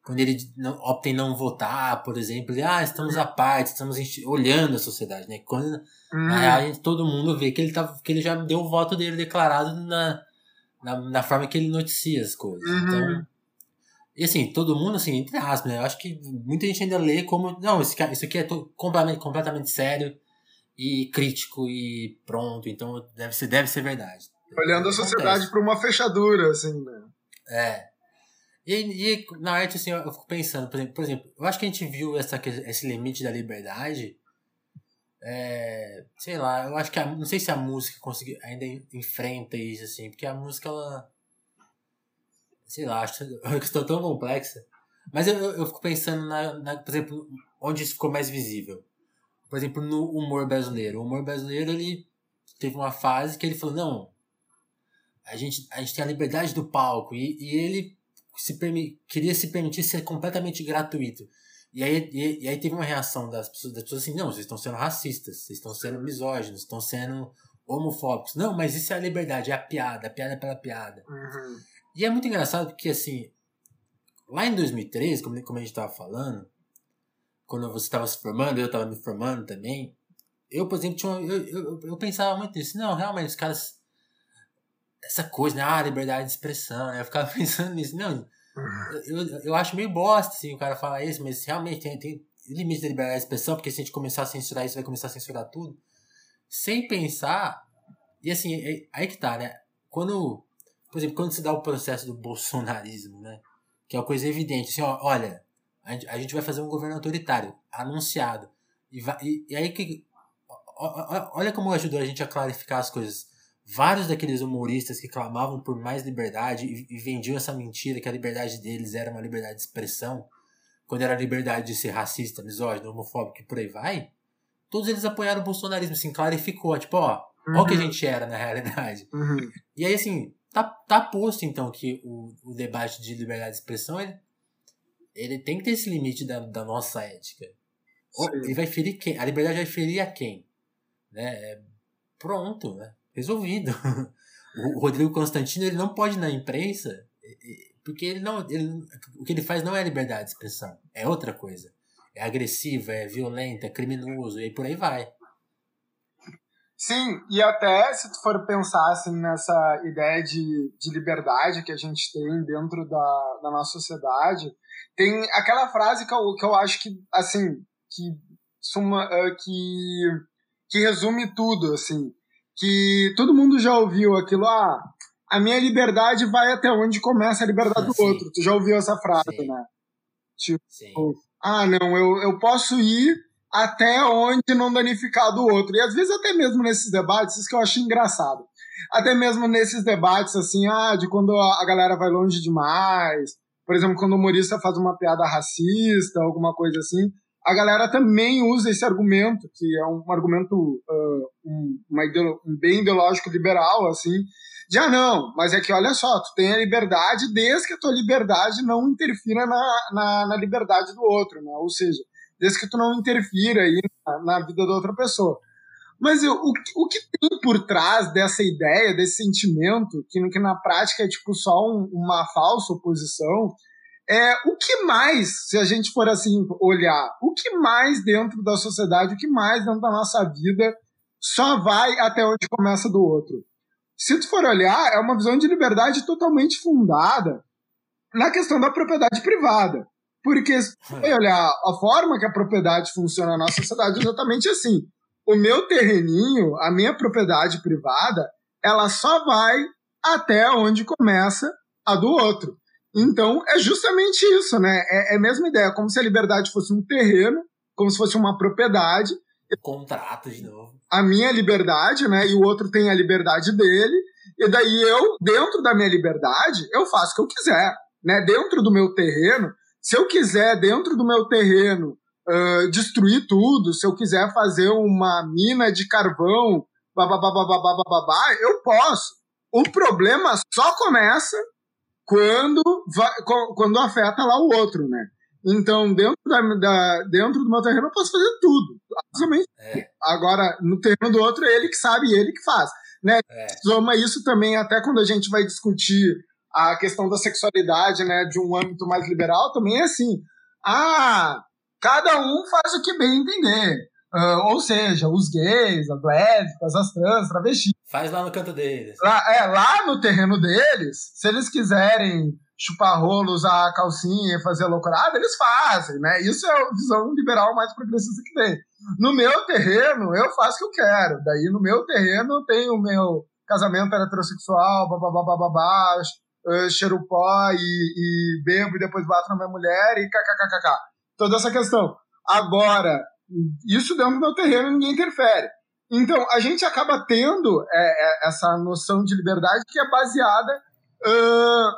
Speaker 1: Quando ele não, opta em não votar, por exemplo, ele, ah, estamos à parte, estamos olhando a sociedade, né? Quando, hum. na real, gente, todo mundo vê que ele, tá, que ele já deu o voto dele declarado na, na, na forma que ele noticia as coisas. Uhum. Então. E assim, todo mundo, assim, entre aspas, né? Eu acho que muita gente ainda lê como. Não, isso aqui é completamente, completamente sério e crítico e pronto. Então deve ser, deve ser verdade.
Speaker 2: Olhando a sociedade para uma fechadura, assim, né?
Speaker 1: É. E, e, na arte, assim, eu fico pensando, por exemplo, por exemplo, eu acho que a gente viu essa, esse limite da liberdade. É, sei lá, eu acho que a, não sei se a música conseguiu, ainda enfrenta isso, assim, porque a música, ela. Sei lá, acho *laughs* que é questão tão complexa. Mas eu, eu, eu fico pensando, na, na, por exemplo, onde isso ficou mais visível por exemplo, no humor brasileiro. O humor brasileiro, ele teve uma fase que ele falou, não, a gente, a gente tem a liberdade do palco. E, e ele se queria se permitir ser completamente gratuito. E aí, e, e, aí teve uma reação das pessoas, das pessoas assim, não, vocês estão sendo racistas, vocês estão sendo misóginos, estão sendo homofóbicos. Não, mas isso é a liberdade, é a piada, a piada é pela piada.
Speaker 2: Uhum.
Speaker 1: E é muito engraçado porque, assim, lá em 2013, como, como a gente estava falando, quando você estava se formando, eu estava me formando também, eu, por exemplo, tinha uma, eu, eu, eu pensava muito nisso. Não, realmente, os caras. Essa coisa, né? Ah, liberdade de expressão, né? Eu ficava *laughs* pensando nisso. Não, eu, eu acho meio bosta, assim, o cara falar isso, mas realmente tem, tem limite da liberdade de expressão, porque se a gente começar a censurar isso, vai começar a censurar tudo. Sem pensar. E assim, é, aí que tá, né? Quando. Por exemplo, quando se dá o processo do bolsonarismo, né? Que é uma coisa evidente, assim, ó, olha, a gente vai fazer um governo autoritário, anunciado. E, vai, e, e aí que. Olha como ajudou a gente a clarificar as coisas. Vários daqueles humoristas que clamavam por mais liberdade e, e vendiam essa mentira que a liberdade deles era uma liberdade de expressão, quando era a liberdade de ser racista, misógino, homofóbico e por aí vai, todos eles apoiaram o bolsonarismo, assim, clarificou, tipo, ó, uhum. ó o que a uhum. gente era na realidade.
Speaker 2: Uhum.
Speaker 1: E aí, assim, tá, tá posto, então, que o, o debate de liberdade de expressão, ele, ele tem que ter esse limite da, da nossa ética. Sim. Ele vai ferir quem? A liberdade vai ferir a quem? Né? É, pronto, né? Resolvido. *laughs* o Rodrigo Constantino, ele não pode ir na imprensa, porque ele não, ele, o que ele faz não é liberdade de expressão, é outra coisa. É agressiva, é violenta, é criminoso, e por aí vai.
Speaker 2: Sim, e até se tu for pensar assim, nessa ideia de, de liberdade que a gente tem dentro da, da nossa sociedade, tem aquela frase que eu, que eu acho que, assim, que, suma, uh, que, que resume tudo, assim, que todo mundo já ouviu aquilo, ah, a minha liberdade vai até onde começa a liberdade ah, do sim. outro. Tu já ouviu essa frase, sim. né? Tipo, sim. ah, não, eu, eu posso ir até onde não danificar do outro. E às vezes até mesmo nesses debates, isso que eu acho engraçado. Até mesmo nesses debates, assim, ah, de quando a galera vai longe demais, por exemplo, quando o humorista faz uma piada racista, alguma coisa assim, a galera também usa esse argumento, que é um argumento, uh, um, um bem ideológico liberal, assim, de, ah, não, mas é que olha só, tu tem a liberdade desde que a tua liberdade não interfira na, na, na liberdade do outro, né? Ou seja, desde que tu não interfira aí na, na vida da outra pessoa. Mas eu, o, o que tem por trás dessa ideia, desse sentimento, que, que na prática é tipo só um, uma falsa oposição, é o que mais, se a gente for assim olhar, o que mais dentro da sociedade, o que mais dentro da nossa vida só vai até onde começa do outro. Se tu for olhar, é uma visão de liberdade totalmente fundada na questão da propriedade privada. Porque se você é. olhar a forma que a propriedade funciona na nossa sociedade, é exatamente assim. O meu terreninho, a minha propriedade privada, ela só vai até onde começa a do outro. Então, é justamente isso, né? É, é a mesma ideia, como se a liberdade fosse um terreno, como se fosse uma propriedade.
Speaker 1: Contrato de novo.
Speaker 2: A minha liberdade, né? E o outro tem a liberdade dele. E daí eu, dentro da minha liberdade, eu faço o que eu quiser. Né? Dentro do meu terreno, se eu quiser, dentro do meu terreno, uh, destruir tudo, se eu quiser fazer uma mina de carvão, babá, eu posso. O problema só começa quando, vai, quando afeta lá o outro, né? Então, dentro, da, da, dentro do meu terreno, eu posso fazer tudo. Absolutamente. É. Agora, no terreno do outro, é ele que sabe e ele que faz. Né? É. Soma isso também, até quando a gente vai discutir a questão da sexualidade, né, de um âmbito mais liberal, também é assim. Ah, cada um faz o que bem entender. Uh, ou seja, os gays, as lésbicas, as trans, travestis.
Speaker 1: Faz lá no canto deles.
Speaker 2: Lá, é, lá no terreno deles, se eles quiserem chupar rolo, usar calcinha e fazer loucurada, eles fazem, né? Isso é a visão liberal mais progressista que tem. No meu terreno, eu faço o que eu quero. Daí, no meu terreno, eu tenho o meu casamento heterossexual, babá, babá, uh, cheiro pó e, e bebo e depois bato na minha mulher e kkkk. Toda essa questão. Agora, isso dentro do terreno ninguém interfere. Então, a gente acaba tendo é, é, essa noção de liberdade que é baseada uh,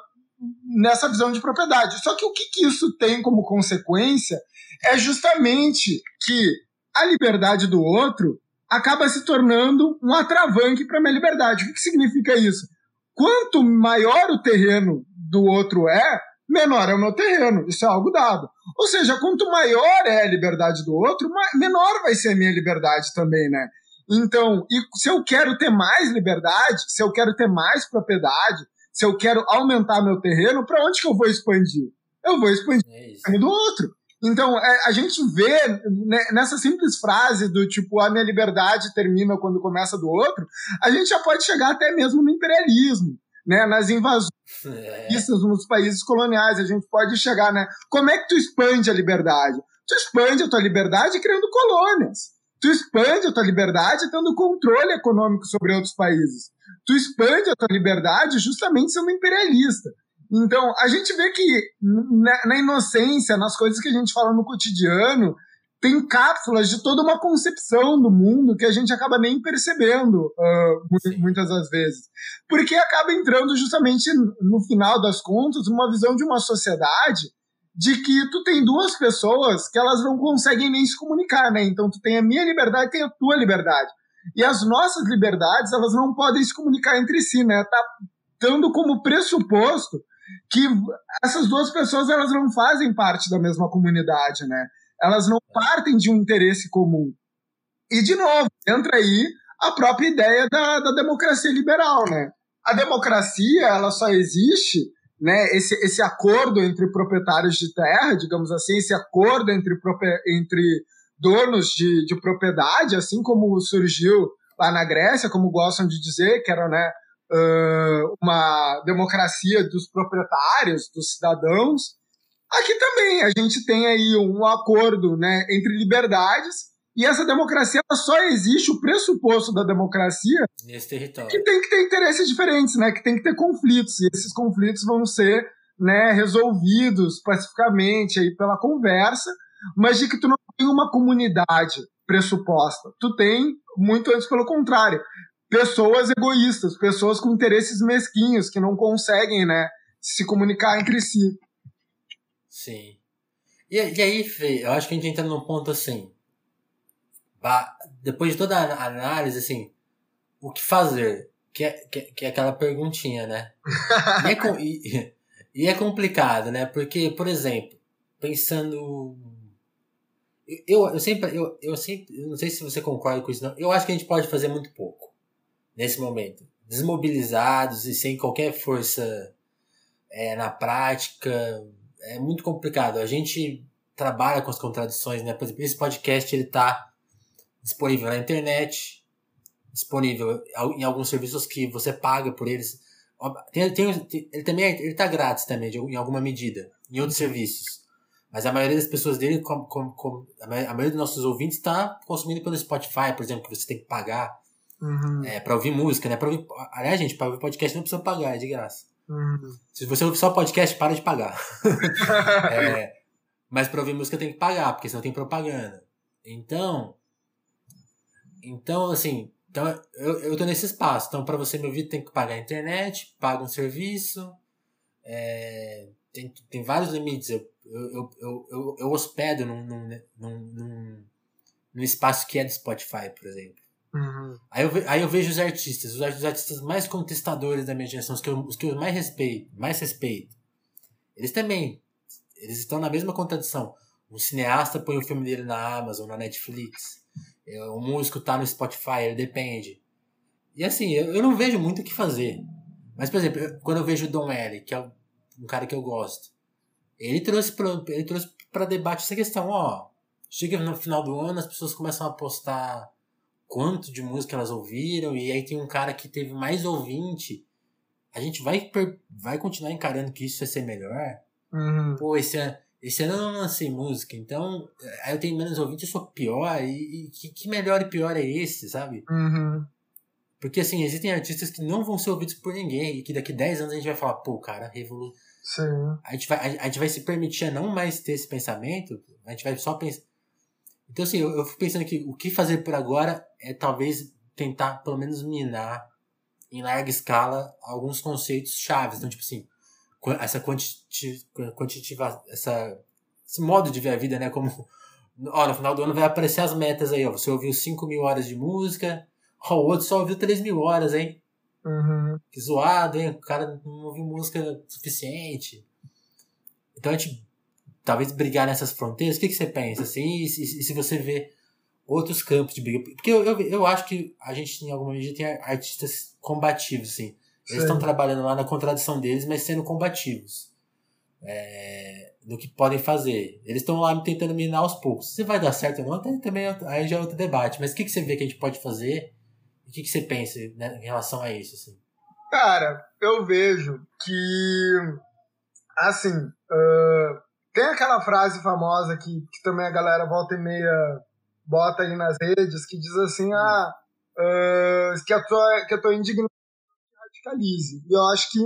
Speaker 2: nessa visão de propriedade. Só que o que, que isso tem como consequência é justamente que a liberdade do outro acaba se tornando um atravanque para a minha liberdade. O que, que significa isso? Quanto maior o terreno do outro é, menor é o meu terreno. Isso é algo dado. Ou seja, quanto maior é a liberdade do outro, menor vai ser a minha liberdade também, né? Então, se eu quero ter mais liberdade, se eu quero ter mais propriedade, se eu quero aumentar meu terreno, para onde que eu vou expandir? Eu vou expandir é o terreno do outro. Então, é, a gente vê né, nessa simples frase do tipo, a minha liberdade termina quando começa do outro, a gente já pode chegar até mesmo no imperialismo, né, nas invasões é. nos países coloniais. A gente pode chegar, né? Como é que tu expande a liberdade? Tu expande a tua liberdade criando colônias. Tu expande a tua liberdade tendo controle econômico sobre outros países. Tu expande a tua liberdade justamente sendo imperialista. Então, a gente vê que na, inocência, nas coisas que a gente fala no cotidiano, tem cápsulas de toda uma concepção do mundo que a gente acaba nem percebendo uh, muitas das vezes. Porque acaba entrando justamente, no final das contas, uma visão de uma sociedade de que tu tem duas pessoas que elas não conseguem nem se comunicar, né? Então tu tem a minha liberdade e tem a tua liberdade. E as nossas liberdades, elas não podem se comunicar entre si, né? Tá dando como pressuposto que essas duas pessoas elas não fazem parte da mesma comunidade, né? Elas não partem de um interesse comum. E, de novo, entra aí a própria ideia da, da democracia liberal, né? A democracia, ela só existe, né? Esse, esse acordo entre proprietários de terra, digamos assim, esse acordo entre, entre donos de, de propriedade, assim como surgiu lá na Grécia, como gostam de dizer, que era, né? Uma democracia dos proprietários, dos cidadãos. Aqui também a gente tem aí um acordo né, entre liberdades e essa democracia só existe, o pressuposto da democracia
Speaker 1: nesse território.
Speaker 2: Que tem que ter interesses diferentes, né? Que tem que ter conflitos. E esses conflitos vão ser né, resolvidos pacificamente aí pela conversa, mas de que tu não tem uma comunidade pressuposta. Tu tem, muito antes pelo contrário, pessoas egoístas, pessoas com interesses mesquinhos, que não conseguem né, se comunicar entre si.
Speaker 1: Sim. E, e aí, Fê, eu acho que a gente entra num ponto assim depois de toda a análise, assim, o que fazer? Que é, que, que é aquela perguntinha, né? e, é e, *laughs* e, é complicado, né? Porque, por exemplo, pensando. Eu, eu sempre. Eu, eu sempre. Eu não sei se você concorda com isso, não. Eu acho que a gente pode fazer muito pouco nesse momento. Desmobilizados e sem qualquer força é, na prática. É muito complicado. A gente trabalha com as contradições, né? Por exemplo, esse podcast ele tá disponível na internet, disponível em alguns serviços que você paga por eles. Tem, tem, ele também é, ele tá grátis também, de, em alguma medida, em outros serviços. Mas a maioria das pessoas dele, com, com, com a maioria dos nossos ouvintes, está consumindo pelo Spotify, por exemplo, que você tem que pagar uhum. é, para ouvir música, né? Pra ouvir, aliás, gente, para ouvir podcast não precisa pagar, é de graça. Se você ouvir só podcast, para de pagar. *laughs* é, mas para ouvir música tem que pagar, porque senão tem propaganda. Então, então, assim, então eu, eu tô nesse espaço. Então, para você me ouvir, tem que pagar a internet, paga um serviço. É, tem, tem vários limites. Eu, eu, eu, eu, eu hospedo num, num, num, num, num espaço que é do Spotify, por exemplo. Uhum. Aí, eu, aí eu vejo os artistas, os artistas mais contestadores da minha geração, os que eu, os que eu mais respeito, mais respeito. Eles também, eles estão na mesma contradição. Um cineasta põe o filme dele na Amazon, na Netflix. É, o músico tá no Spotify, ele depende. E assim, eu, eu não vejo muito o que fazer. Mas, por exemplo, eu, quando eu vejo o Dom L, que é um cara que eu gosto, ele trouxe pra, ele trouxe para debate essa questão, ó. Chega no final do ano, as pessoas começam a postar quanto de música elas ouviram, e aí tem um cara que teve mais ouvinte. A gente vai, vai continuar encarando que isso vai ser melhor? Uhum. Pô, esse ano esse ano eu não lancei música, então eh, aí eu tenho menos ouvintes, eu sou pior. E, e que, que, melhor e pior é esse, sabe? Uhum. Porque assim, existem artistas que não vão ser ouvidos por ninguém e que daqui 10 anos a gente vai falar, pô, cara, revolu... Sim. A gente, vai, a, a, gente vai se permitir a não mais ter esse pensamento, a gente vai só pensar. Então, assim, eu, eu fico pensando que o que fazer por agora é talvez tentar, pelo menos, minar em larga escala alguns conceitos chaves. Então, tipo assim, essa quantitativa, essa, esse modo de ver a vida, né? Como, ó, no final do ano vai aparecer as metas aí, ó. Você ouviu 5 mil horas de música, ó, o outro só ouviu 3 mil horas, hein? Uhum. Que zoado, hein? O cara não ouviu música suficiente. Então a gente talvez brigar nessas fronteiras, o que, que você pensa? Assim, e, e, e se você vê outros campos de briga? Porque eu, eu, eu acho que a gente, em alguma medida, tem artistas combativos, assim. Eles estão trabalhando lá na contradição deles, mas sendo combativos. É, no que podem fazer. Eles estão lá tentando minar aos poucos. Se vai dar certo ou não, também é aí já é outro debate. Mas o que, que você vê que a gente pode fazer? O que, que você pensa né, em relação a isso? Assim?
Speaker 2: Cara, eu vejo que, assim, uh, tem aquela frase famosa que, que também a galera volta e meia bota aí nas redes, que diz assim, ah, uh, que, a tua, que a tua indignação radicalize. E eu acho que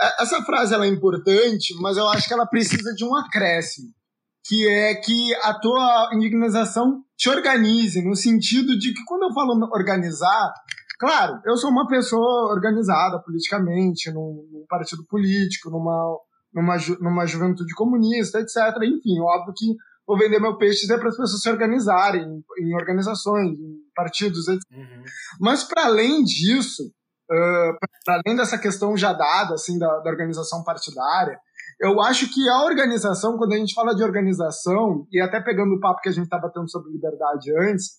Speaker 2: é, essa frase ela é importante, mas eu acho que ela precisa de um acréscimo, que é que a tua indignação te organize, no sentido de que quando eu falo organizar, claro, eu sou uma pessoa organizada politicamente, num, num partido político, numa numa, ju, numa juventude comunista, etc. Enfim, óbvio que vou vender meu peixe é para as pessoas se organizarem em, organizações, em partidos, etc. Uhum. Mas para além disso, uh, para além dessa questão já dada assim da, da organização partidária, eu acho que a organização, quando a gente fala de organização, e até pegando o papo que a gente estava tendo sobre liberdade antes,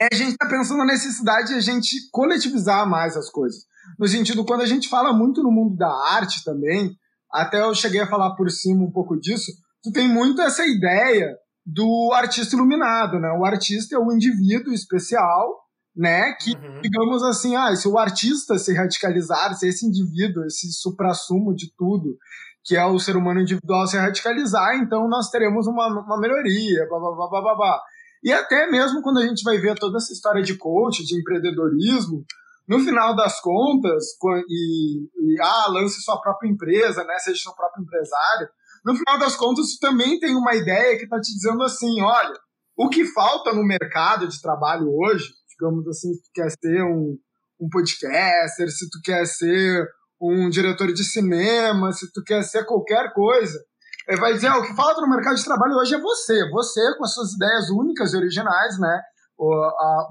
Speaker 2: é a gente está pensando na necessidade de a gente coletivizar mais as coisas. No sentido, quando a gente fala muito no mundo da arte também, até eu cheguei a falar por cima um pouco disso, tu tem muito essa ideia do artista iluminado, né? O artista é o indivíduo especial, né? Que, uhum. digamos assim, ah, se o artista se radicalizar, se esse indivíduo, esse suprassumo de tudo, que é o ser humano individual se radicalizar, então nós teremos uma, uma melhoria, blá, blá, blá, blá, blá. E até mesmo quando a gente vai ver toda essa história de coach, de empreendedorismo, no final das contas, e, e ah, lance sua própria empresa, né, seja seu próprio empresário, no final das contas, também tem uma ideia que está te dizendo assim, olha, o que falta no mercado de trabalho hoje, digamos assim, se tu quer ser um, um podcaster, se tu quer ser um diretor de cinema, se tu quer ser qualquer coisa, ele vai dizer, ah, o que falta no mercado de trabalho hoje é você, você com as suas ideias únicas e originais, né? O, a,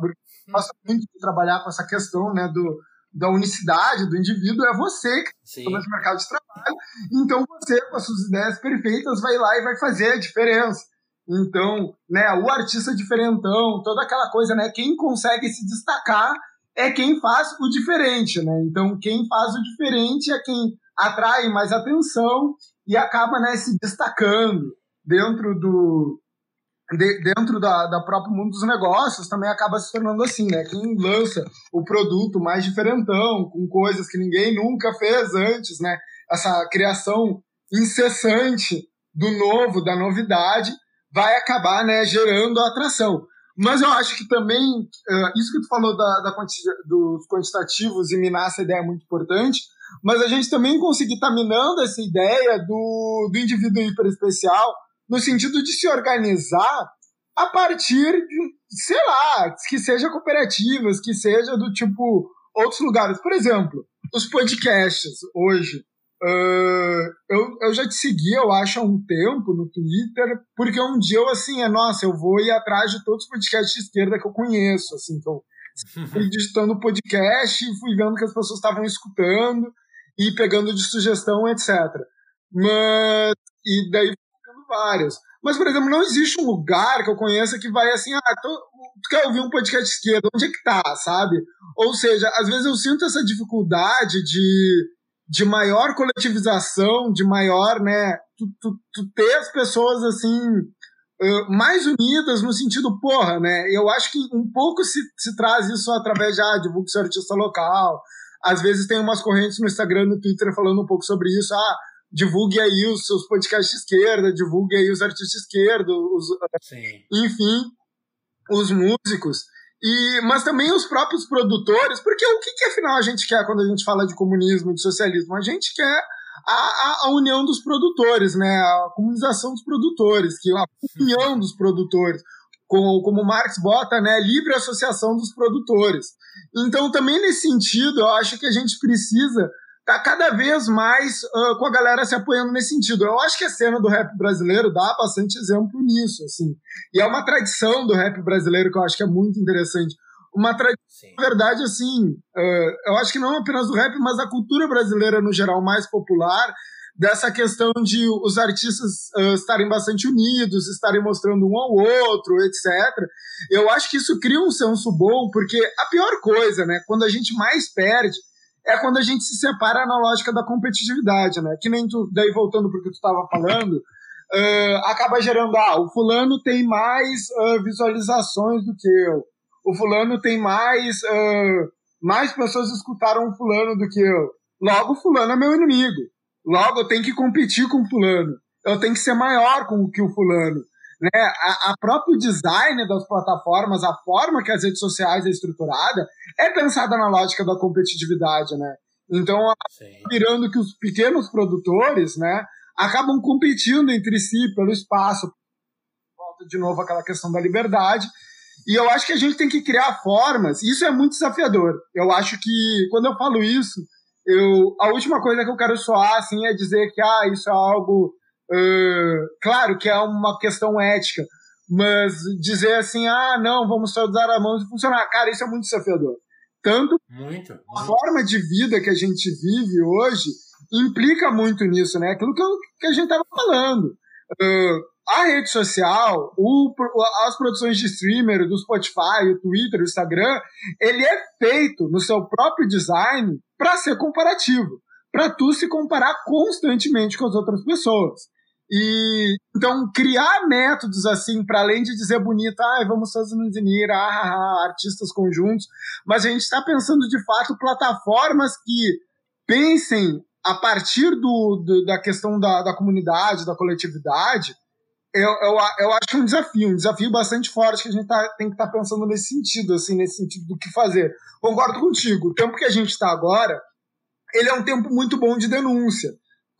Speaker 2: gosta muito de trabalhar com essa questão, né, do, da unicidade do indivíduo, é você que está no mercado de trabalho. Então você, com as suas ideias perfeitas, vai lá e vai fazer a diferença. Então, né, o artista diferentão, toda aquela coisa, né, quem consegue se destacar é quem faz o diferente, né? Então, quem faz o diferente é quem atrai mais atenção e acaba né, se destacando dentro do de, dentro da, da próprio mundo dos negócios também acaba se tornando assim, né? Quem lança o produto mais diferentão, com coisas que ninguém nunca fez antes, né? Essa criação incessante do novo, da novidade, vai acabar né, gerando atração. Mas eu acho que também, uh, isso que tu falou da, da quanti dos quantitativos e minar essa ideia é muito importante, mas a gente também conseguir estar tá minando essa ideia do, do indivíduo hiperespecial no sentido de se organizar a partir de, sei lá, que seja cooperativas, que seja do tipo outros lugares. Por exemplo, os podcasts hoje. Uh, eu, eu já te segui, eu acho, há um tempo no Twitter, porque um dia eu, assim, é, nossa, eu vou ir atrás de todos os podcasts de esquerda que eu conheço, assim, então fui digitando podcast e fui vendo que as pessoas estavam escutando, e pegando de sugestão, etc. Mas, e daí várias. Mas, por exemplo, não existe um lugar que eu conheça que vai assim, ah, tô, tu quer ouvir um podcast esquerdo, onde é que tá, sabe? Ou seja, às vezes eu sinto essa dificuldade de, de maior coletivização, de maior, né, tu, tu, tu ter as pessoas assim, mais unidas no sentido, porra, né, eu acho que um pouco se, se traz isso através de, ah, divulgue seu artista local, às vezes tem umas correntes no Instagram, no Twitter falando um pouco sobre isso. Ah, divulgue aí os seus podcasts de esquerda, divulgue aí os artistas de esquerda, os, enfim, os músicos. E, mas também os próprios produtores, porque o que, que afinal a gente quer quando a gente fala de comunismo, de socialismo? A gente quer a, a, união dos produtores, né? A comunização dos produtores, que a união dos produtores, como, como Marx bota, né? Livre associação dos produtores. Então, também nesse sentido, eu acho que a gente precisa tá cada vez mais uh, com a galera se apoiando nesse sentido. Eu acho que a cena do rap brasileiro dá bastante exemplo nisso, assim. E é uma tradição do rap brasileiro que eu acho que é muito interessante. Uma tradição, na verdade, assim, uh, eu acho que não apenas do rap, mas da cultura brasileira no geral mais popular, dessa questão de os artistas uh, estarem bastante unidos, estarem mostrando um ao outro, etc. Eu acho que isso cria um senso bom, porque a pior coisa, né, quando a gente mais perde, é quando a gente se separa na lógica da competitividade, né? Que nem tu, daí voltando porque tu estava falando, uh, acaba gerando, ah, o fulano tem mais uh, visualizações do que eu, o fulano tem mais, uh, mais pessoas escutaram o fulano do que eu, logo o fulano é meu inimigo. Logo, eu tenho que competir com o fulano. Eu tenho que ser maior com que o fulano. Né? A, a próprio design das plataformas, a forma que as redes sociais é estruturada, é pensada na lógica da competitividade, né? Então, virando que os pequenos produtores, né, acabam competindo entre si pelo espaço. Volta de novo aquela questão da liberdade. E eu acho que a gente tem que criar formas. Isso é muito desafiador. Eu acho que, quando eu falo isso, eu, a última coisa que eu quero soar, assim, é dizer que, ah, isso é algo, uh, claro que é uma questão ética, mas dizer assim, ah, não, vamos só usar a mão e funcionar. Cara, isso é muito desafiador. Tanto
Speaker 1: muito, muito.
Speaker 2: a forma de vida que a gente vive hoje implica muito nisso, né? Aquilo que, eu, que a gente estava falando. Uh, a rede social, o, as produções de streamer, do Spotify, o Twitter, o Instagram, ele é feito no seu próprio design para ser comparativo, para tu se comparar constantemente com as outras pessoas. E então criar métodos assim, para além de dizer bonito, ah, vamos todos nos unir, ah, ah, ah, artistas conjuntos, mas a gente está pensando de fato plataformas que pensem a partir do, do da questão da, da comunidade, da coletividade, eu, eu, eu acho um desafio, um desafio bastante forte que a gente tá, tem que estar tá pensando nesse sentido, assim, nesse sentido do que fazer. Concordo contigo. O tempo que a gente está agora, ele é um tempo muito bom de denúncia.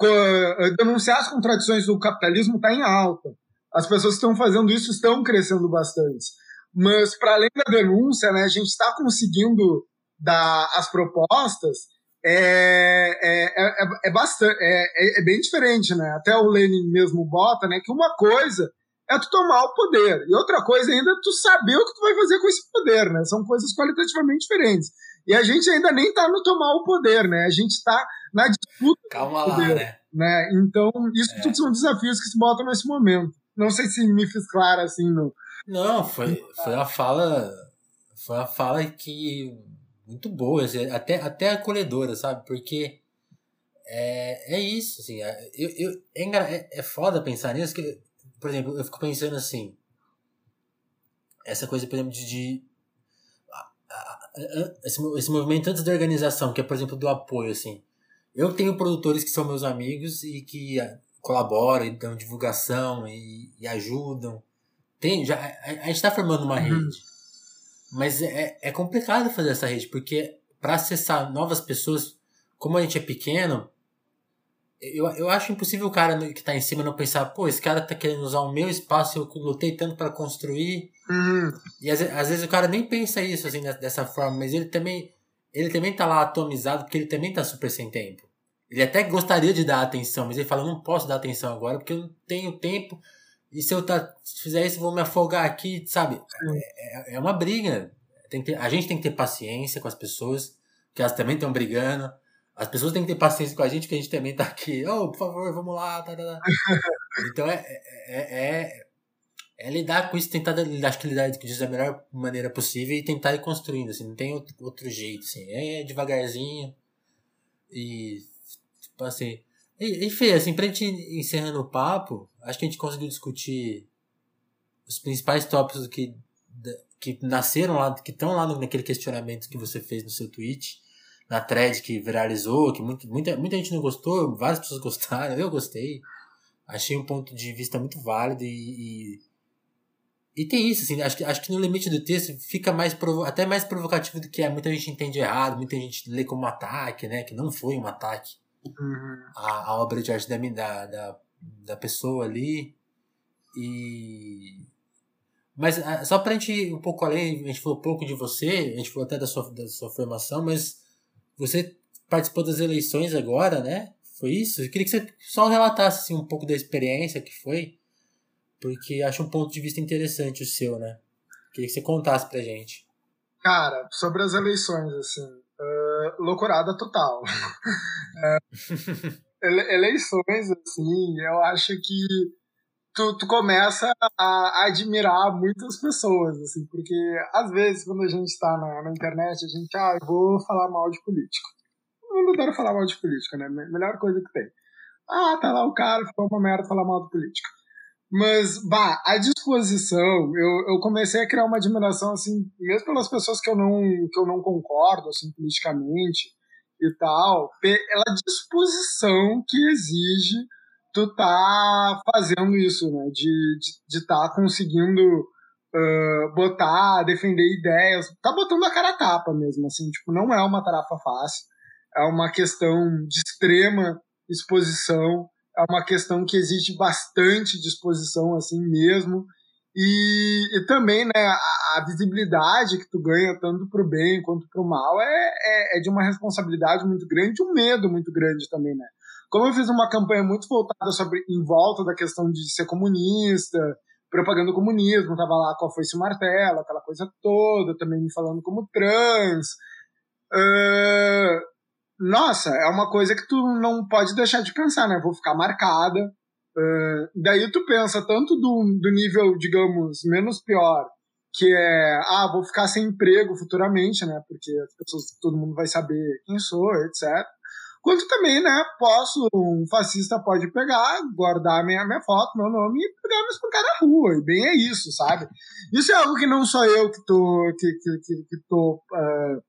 Speaker 2: Eh, denunciar as contradições do capitalismo está em alta. As pessoas que estão fazendo isso estão crescendo bastante. Mas, para além da denúncia, né, a gente está conseguindo dar as propostas é, é, é, é, bastante, é, é, bem diferente, né? Até o Lenin mesmo bota, né? Que uma coisa é tu tomar o poder e outra coisa ainda é tu saber o que tu vai fazer com esse poder, né? São coisas qualitativamente diferentes. E a gente ainda nem tá no tomar o poder, né? A gente tá na disputa
Speaker 1: Calma lá, poder, né?
Speaker 2: né? Então, isso tudo são desafios que se botam nesse momento. Não sei se me fiz claro assim no...
Speaker 1: Não, foi, foi a fala foi a fala que muito boa, assim, até, até acolhedora, sabe? Porque é, é isso, assim, é, eu, eu, é, é, é foda pensar nisso, que, por exemplo, eu fico pensando assim, essa coisa, por exemplo, de, de esse, esse movimento antes da organização, que é, por exemplo, do apoio, assim, eu tenho produtores que são meus amigos e que ah, colaboram, e dão divulgação e, e ajudam. Tem, já, a, a gente está formando uma uhum. rede. Mas é, é complicado fazer essa rede, porque para acessar novas pessoas, como a gente é pequeno, eu, eu acho impossível o cara que tá em cima não pensar, pô, esse cara tá querendo usar o meu espaço, eu lutei tanto para construir.
Speaker 2: Uhum.
Speaker 1: E às, às, vezes o cara nem pensa isso assim dessa forma, mas ele também ele também tá lá atomizado porque ele também tá super sem tempo. Ele até gostaria de dar atenção, mas ele fala, não posso dar atenção agora porque eu não tenho tempo e se eu tá, se fizer isso, eu vou me afogar aqui, sabe? É, é, é uma briga. Ter, a gente tem que ter paciência com as pessoas, que elas também estão brigando. As pessoas têm que ter paciência com a gente, que a gente também tá aqui. Oh, por favor, vamos lá. Tá, tá, tá. *laughs* então é, é, é, é, lidar com isso, tentar acho que lidar com isso da melhor maneira possível e tentar ir construindo, assim, não tem outro, jeito, assim. É devagarzinho. E, tipo assim, e, e assim, pra gente encerrando o papo, acho que a gente conseguiu discutir os principais tópicos que, que nasceram lá, que estão lá naquele questionamento que você fez no seu tweet, na thread que viralizou, que muito, muita, muita gente não gostou, várias pessoas gostaram, eu gostei. Achei um ponto de vista muito válido e, e, e tem isso, assim, acho que, acho que no limite do texto fica mais provo até mais provocativo do que é. Muita gente entende errado, muita gente lê como um ataque, né? Que não foi um ataque
Speaker 2: uhum.
Speaker 1: a, a, obra de arte da, da, da, da pessoa ali. E. Mas ah, só pra gente ir um pouco além, a gente falou pouco de você, a gente falou até da sua, da sua formação, mas você participou das eleições agora, né? Foi isso? Eu queria que você só relatasse assim, um pouco da experiência que foi, porque acho um ponto de vista interessante o seu, né? Queria que você contasse pra gente.
Speaker 2: Cara, sobre as eleições, assim, loucurada total. *laughs* é, eleições, assim, eu acho que tu, tu começa a admirar muitas pessoas, assim, porque às vezes quando a gente está na, na, internet, a gente, ah, eu vou falar mal de político. Eu não quero falar mal de política, né? Melhor coisa que tem. Ah, tá lá o cara, ficou uma merda falar mal de política. Mas, bah, a disposição, eu, eu comecei a criar uma admiração, assim, mesmo pelas pessoas que eu não, que eu não concordo, assim, politicamente e tal, pela disposição que exige tu tá fazendo isso, né? De estar de, de tá conseguindo uh, botar, defender ideias, tá botando a cara a tapa mesmo, assim, tipo, não é uma tarefa fácil, é uma questão de extrema exposição, é uma questão que exige bastante disposição assim mesmo E, e também, né, a, a, visibilidade que tu ganha, tanto pro bem quanto pro mal, é, é, é, de uma responsabilidade muito grande um medo muito grande também, né? Como eu fiz uma campanha muito voltada sobre, em volta da questão de ser comunista, propagando o comunismo, tava lá com a foice martelo, aquela coisa toda, também me falando como trans. Uh, nossa, é uma coisa que tu não pode deixar de pensar, né? Vou ficar marcada, Uh, daí tu pensa tanto do, do nível, digamos, menos pior, que é, ah, vou ficar sem emprego futuramente, né? Porque as pessoas, todo mundo vai saber quem sou, etc. Quanto também, né? Posso, um fascista pode pegar, guardar minha, minha foto, meu nome e pegar me espancar na rua. E bem é isso, sabe? Isso é algo que não sou eu que tô, que, que, que, que tô uh,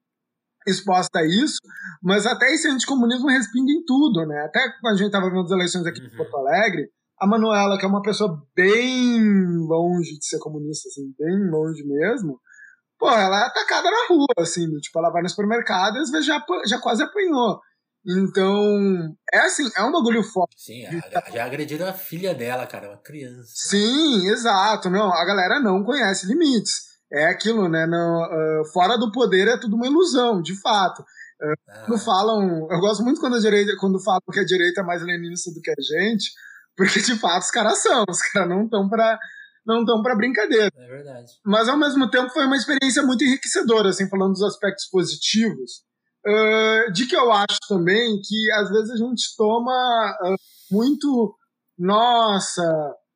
Speaker 2: exposta a isso, mas até esse anticomunismo respinga em tudo, né? Até quando a gente estava vendo as eleições aqui uhum. em Porto Alegre, a Manuela, que é uma pessoa bem longe de ser comunista, assim, bem longe mesmo, pô, ela é atacada na rua, assim, tipo, ela vai no supermercado e às vezes já, já quase apanhou. Então, é assim, é um bagulho forte.
Speaker 1: Sim, já, já agrediram a filha dela, cara, uma criança.
Speaker 2: Sim, exato. Não, a galera não conhece limites é aquilo, né? Uh, fora do poder é tudo uma ilusão, de fato. Uh, ah. Quando falam, eu gosto muito quando a direita, quando falam que a direita é mais leninista do que a gente, porque de fato os caras são, os caras não estão para não estão para brincadeira.
Speaker 1: É verdade.
Speaker 2: Mas ao mesmo tempo foi uma experiência muito enriquecedora, assim, falando dos aspectos positivos, uh, de que eu acho também que às vezes a gente toma muito, nossa,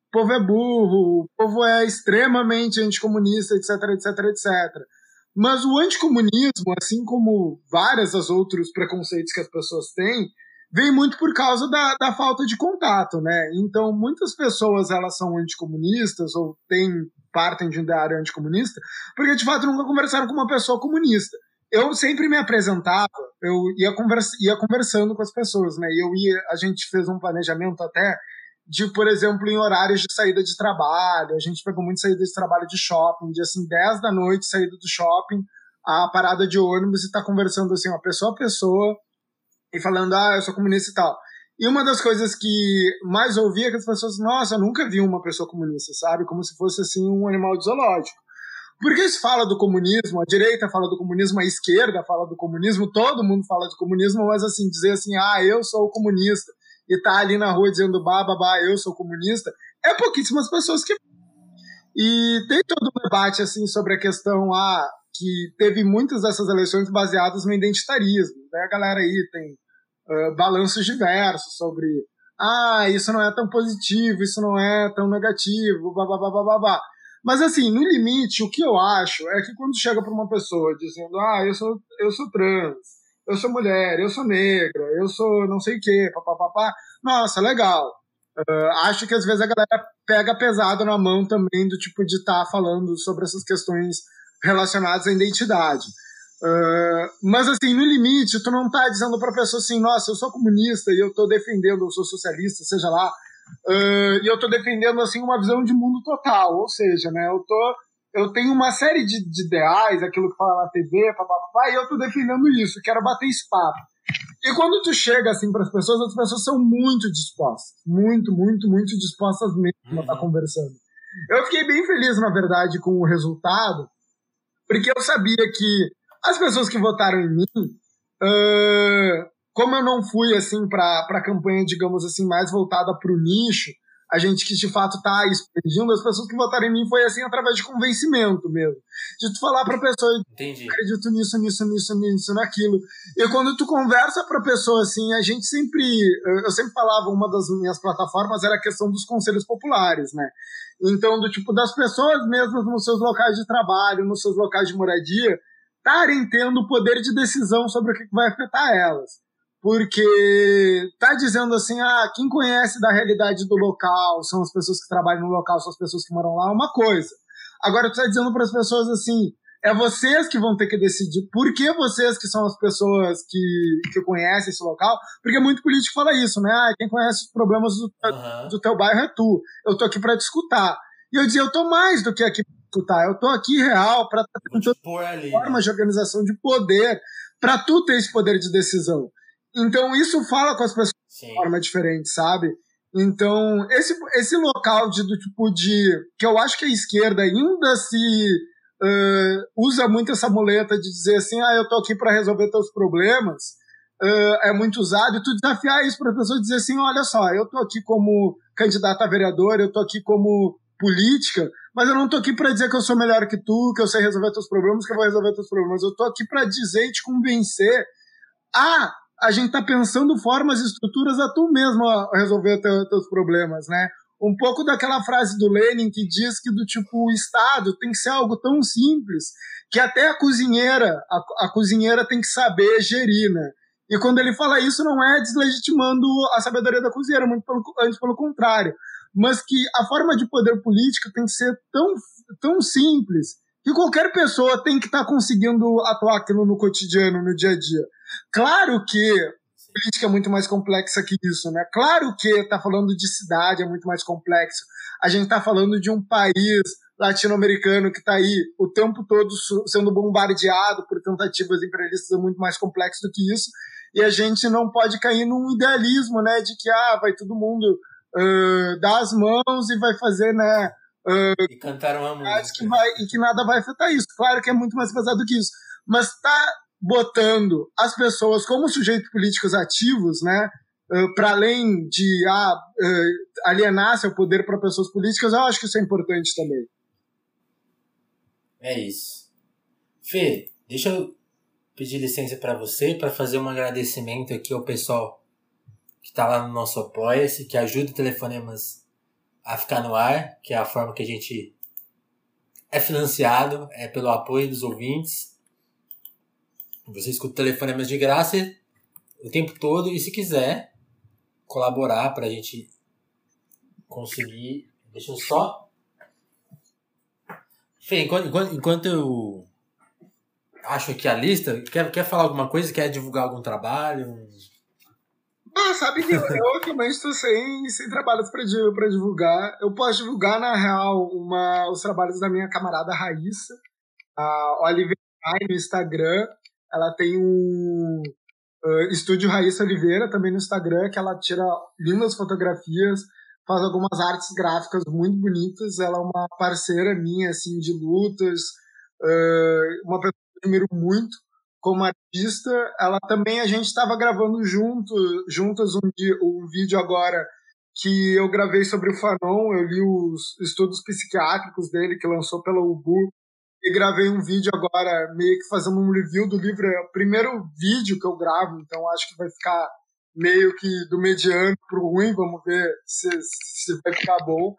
Speaker 2: o povo é burro, o povo é extremamente anticomunista, etc, etc, etc. Mas o anticomunismo, assim como vários dos outros preconceitos que as pessoas têm, vem muito por causa da, da falta de contato, né? Então, muitas pessoas, elas são anticomunistas ou têm, partem de um área anticomunista, porque, de fato, nunca conversaram com uma pessoa comunista. Eu sempre me apresentava, eu ia, conversa, ia conversando com as pessoas, né? E eu ia, a gente fez um planejamento até de, por exemplo, em horários de saída de trabalho. A gente pegou muito saída de trabalho de shopping, de assim, 10 da noite, saída do shopping, a parada de ônibus e tá conversando assim, uma pessoa a pessoa, e falando, ah, eu sou comunista e tal. E uma das coisas que mais ouvia é que as pessoas, nossa, eu nunca vi uma pessoa comunista, sabe? Como se fosse assim um animal de zoológico. Porque se fala do comunismo, a direita fala do comunismo, a esquerda fala do comunismo, todo mundo fala de comunismo, mas assim, dizer assim, ah, eu sou comunista, e tá ali na rua dizendo babá, eu sou comunista, é pouquíssimas pessoas que. E tem todo um debate assim sobre a questão ah, que teve muitas dessas eleições baseadas no identitarismo. Né? A galera aí tem uh, balanços diversos sobre ah, isso não é tão positivo, isso não é tão negativo, babá, babá, babá. Mas assim, no limite, o que eu acho é que quando chega para uma pessoa dizendo, ah, eu sou, eu sou trans, eu sou mulher, eu sou negra, eu sou não sei o quê, papapá. Nossa, legal. Uh, acho que às vezes a galera pega pesado na mão também do tipo de estar tá falando sobre essas questões relacionadas à identidade. Uh, mas assim, no limite, tu não tá dizendo pra pessoa assim, nossa, eu sou comunista e eu tô defendendo, eu sou socialista, seja lá, uh, e eu tô defendendo assim uma visão de mundo total, ou seja, né, eu tô eu tenho uma série de, de ideais, aquilo que fala na TV, papapá, e eu tô defendendo isso, quero bater esse papo. E quando tu chega assim para as pessoas, as pessoas são muito dispostas, muito, muito, muito dispostas mesmo uhum. a estar tá conversando. Eu fiquei bem feliz, na verdade, com o resultado, porque eu sabia que as pessoas que votaram em mim, uh, como eu não fui assim para a campanha, digamos assim, mais voltada para o nicho, a gente que de fato está expandindo, as pessoas que votaram em mim foi assim através de convencimento mesmo. De tu falar pra pessoa,
Speaker 1: Entendi.
Speaker 2: acredito nisso, nisso, nisso, nisso, naquilo. E quando tu conversa pra pessoa assim, a gente sempre. Eu sempre falava, uma das minhas plataformas era a questão dos conselhos populares, né? Então, do tipo, das pessoas mesmo nos seus locais de trabalho, nos seus locais de moradia, estarem tendo poder de decisão sobre o que vai afetar elas porque tá dizendo assim, ah, quem conhece da realidade do local são as pessoas que trabalham no local, são as pessoas que moram lá, é uma coisa. Agora tu tá dizendo para as pessoas assim, é vocês que vão ter que decidir. Por que vocês que são as pessoas que, que conhecem esse local? Porque muito político fala isso, né? Ah, quem conhece os problemas do, uhum. do teu bairro é tu. Eu tô aqui para discutir. E eu dizia, eu tô mais do que aqui para discutir. Eu tô aqui real para
Speaker 1: né?
Speaker 2: forma de organização de poder para tu ter esse poder de decisão. Então isso fala com as pessoas Sim. de forma diferente, sabe? Então, esse, esse local de, do tipo de. que eu acho que a esquerda ainda se uh, usa muito essa muleta de dizer assim, ah, eu tô aqui para resolver teus problemas, uh, é muito usado, e tu desafiar isso para a pessoa dizer assim, olha só, eu tô aqui como candidata a vereador, eu tô aqui como política, mas eu não tô aqui para dizer que eu sou melhor que tu, que eu sei resolver teus problemas, que eu vou resolver teus problemas. Eu tô aqui para dizer e te convencer a a gente tá pensando formas e estruturas a tu mesmo a resolver teu, teus problemas, né? Um pouco daquela frase do Lenin que diz que do tipo o Estado tem que ser algo tão simples que até a cozinheira, a, a cozinheira tem que saber gerir, né? E quando ele fala isso, não é deslegitimando a sabedoria da cozinheira, muito pelo, antes pelo contrário. Mas que a forma de poder político tem que ser tão, tão simples que qualquer pessoa tem que estar tá conseguindo atuar aquilo no cotidiano, no dia a dia. Claro que política é muito mais complexa que isso, né? Claro que tá falando de cidade é muito mais complexo. A gente tá falando de um país latino-americano que está aí o tempo todo sendo bombardeado por tentativas imperialistas é muito mais complexo do que isso. E a gente não pode cair num idealismo, né, de que ah, vai todo mundo uh, dar as mãos e vai fazer, né,
Speaker 1: uh, e cantar uma música
Speaker 2: que vai, e que nada vai afetar isso. Claro que é muito mais pesado do que isso, mas tá botando as pessoas como sujeitos políticos ativos, né? Uh, para além de ah, uh, alienar seu poder para pessoas políticas, eu acho que isso é importante também.
Speaker 1: É isso. Fê, deixa eu pedir licença para você para fazer um agradecimento aqui ao pessoal que está lá no nosso Apoia-se, que ajuda o Telefonemas a ficar no ar, que é a forma que a gente é financiado, é pelo apoio dos ouvintes. Você escuta telefonemas de graça o tempo todo e se quiser colaborar para a gente conseguir. Deixa eu só. Fê, enquanto, enquanto, enquanto eu acho aqui a lista, quer, quer falar alguma coisa? Quer divulgar algum trabalho?
Speaker 2: Ah, sabe que eu, eu também estou sem, sem trabalhos para divulgar. Eu posso divulgar, na real, uma, os trabalhos da minha camarada Raíssa, a Oliver no Instagram. Ela tem um uh, estúdio Raíssa Oliveira também no Instagram, que ela tira lindas fotografias, faz algumas artes gráficas muito bonitas. Ela é uma parceira minha, assim, de lutas, uh, uma pessoa que admiro muito como artista. Ela também, a gente estava gravando junto, juntas um, um vídeo agora que eu gravei sobre o Fanon, eu li os estudos psiquiátricos dele que lançou pela Ubu e gravei um vídeo agora, meio que fazendo um review do livro. É o primeiro vídeo que eu gravo, então acho que vai ficar meio que do mediano pro ruim. Vamos ver se, se vai ficar bom.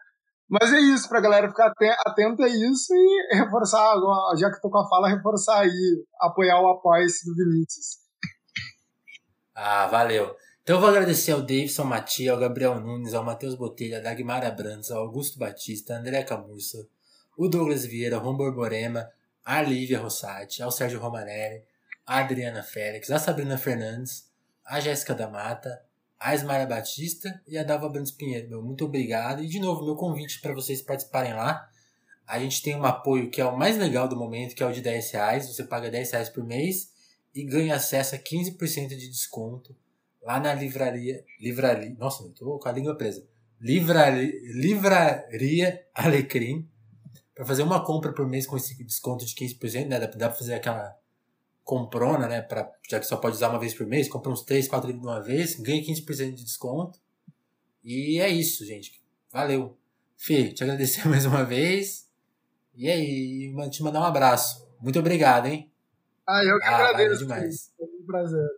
Speaker 2: Mas é isso, pra galera ficar atenta a isso e reforçar, já que tô com a fala, reforçar aí, apoiar o apoio do Vinícius.
Speaker 1: Ah, valeu. Então eu vou agradecer ao Davidson Matia, ao Gabriel Nunes, ao Matheus Botelho, a Dagmar Abrantes, ao Augusto Batista, André Camurça, o Douglas Vieira, o Rombor Borema, a Lívia Rossati, ao Sérgio Romanelli, a Adriana Félix, a Sabrina Fernandes, a Jéssica da Mata, a Ismara Batista e a Dalva Brandes Pinheiro. Meu, muito obrigado. E de novo, meu convite para vocês participarem lá. A gente tem um apoio que é o mais legal do momento, que é o de 10 reais. Você paga 10 reais por mês e ganha acesso a 15% de desconto lá na livraria. Livraria. Nossa, tô com a língua presa. Livraria, livraria Alecrim para fazer uma compra por mês com esse desconto de 15%, né? Dá, dá para fazer aquela comprona, né? Pra, já que só pode usar uma vez por mês, compra uns 3, 4 livros de uma vez, ganha 15% de desconto. E é isso, gente. Valeu. Fê, te agradecer *laughs* mais uma vez. E aí, te mandar um abraço. Muito obrigado, hein?
Speaker 2: Ah, eu que ah, agradeço. Demais. Foi um prazer.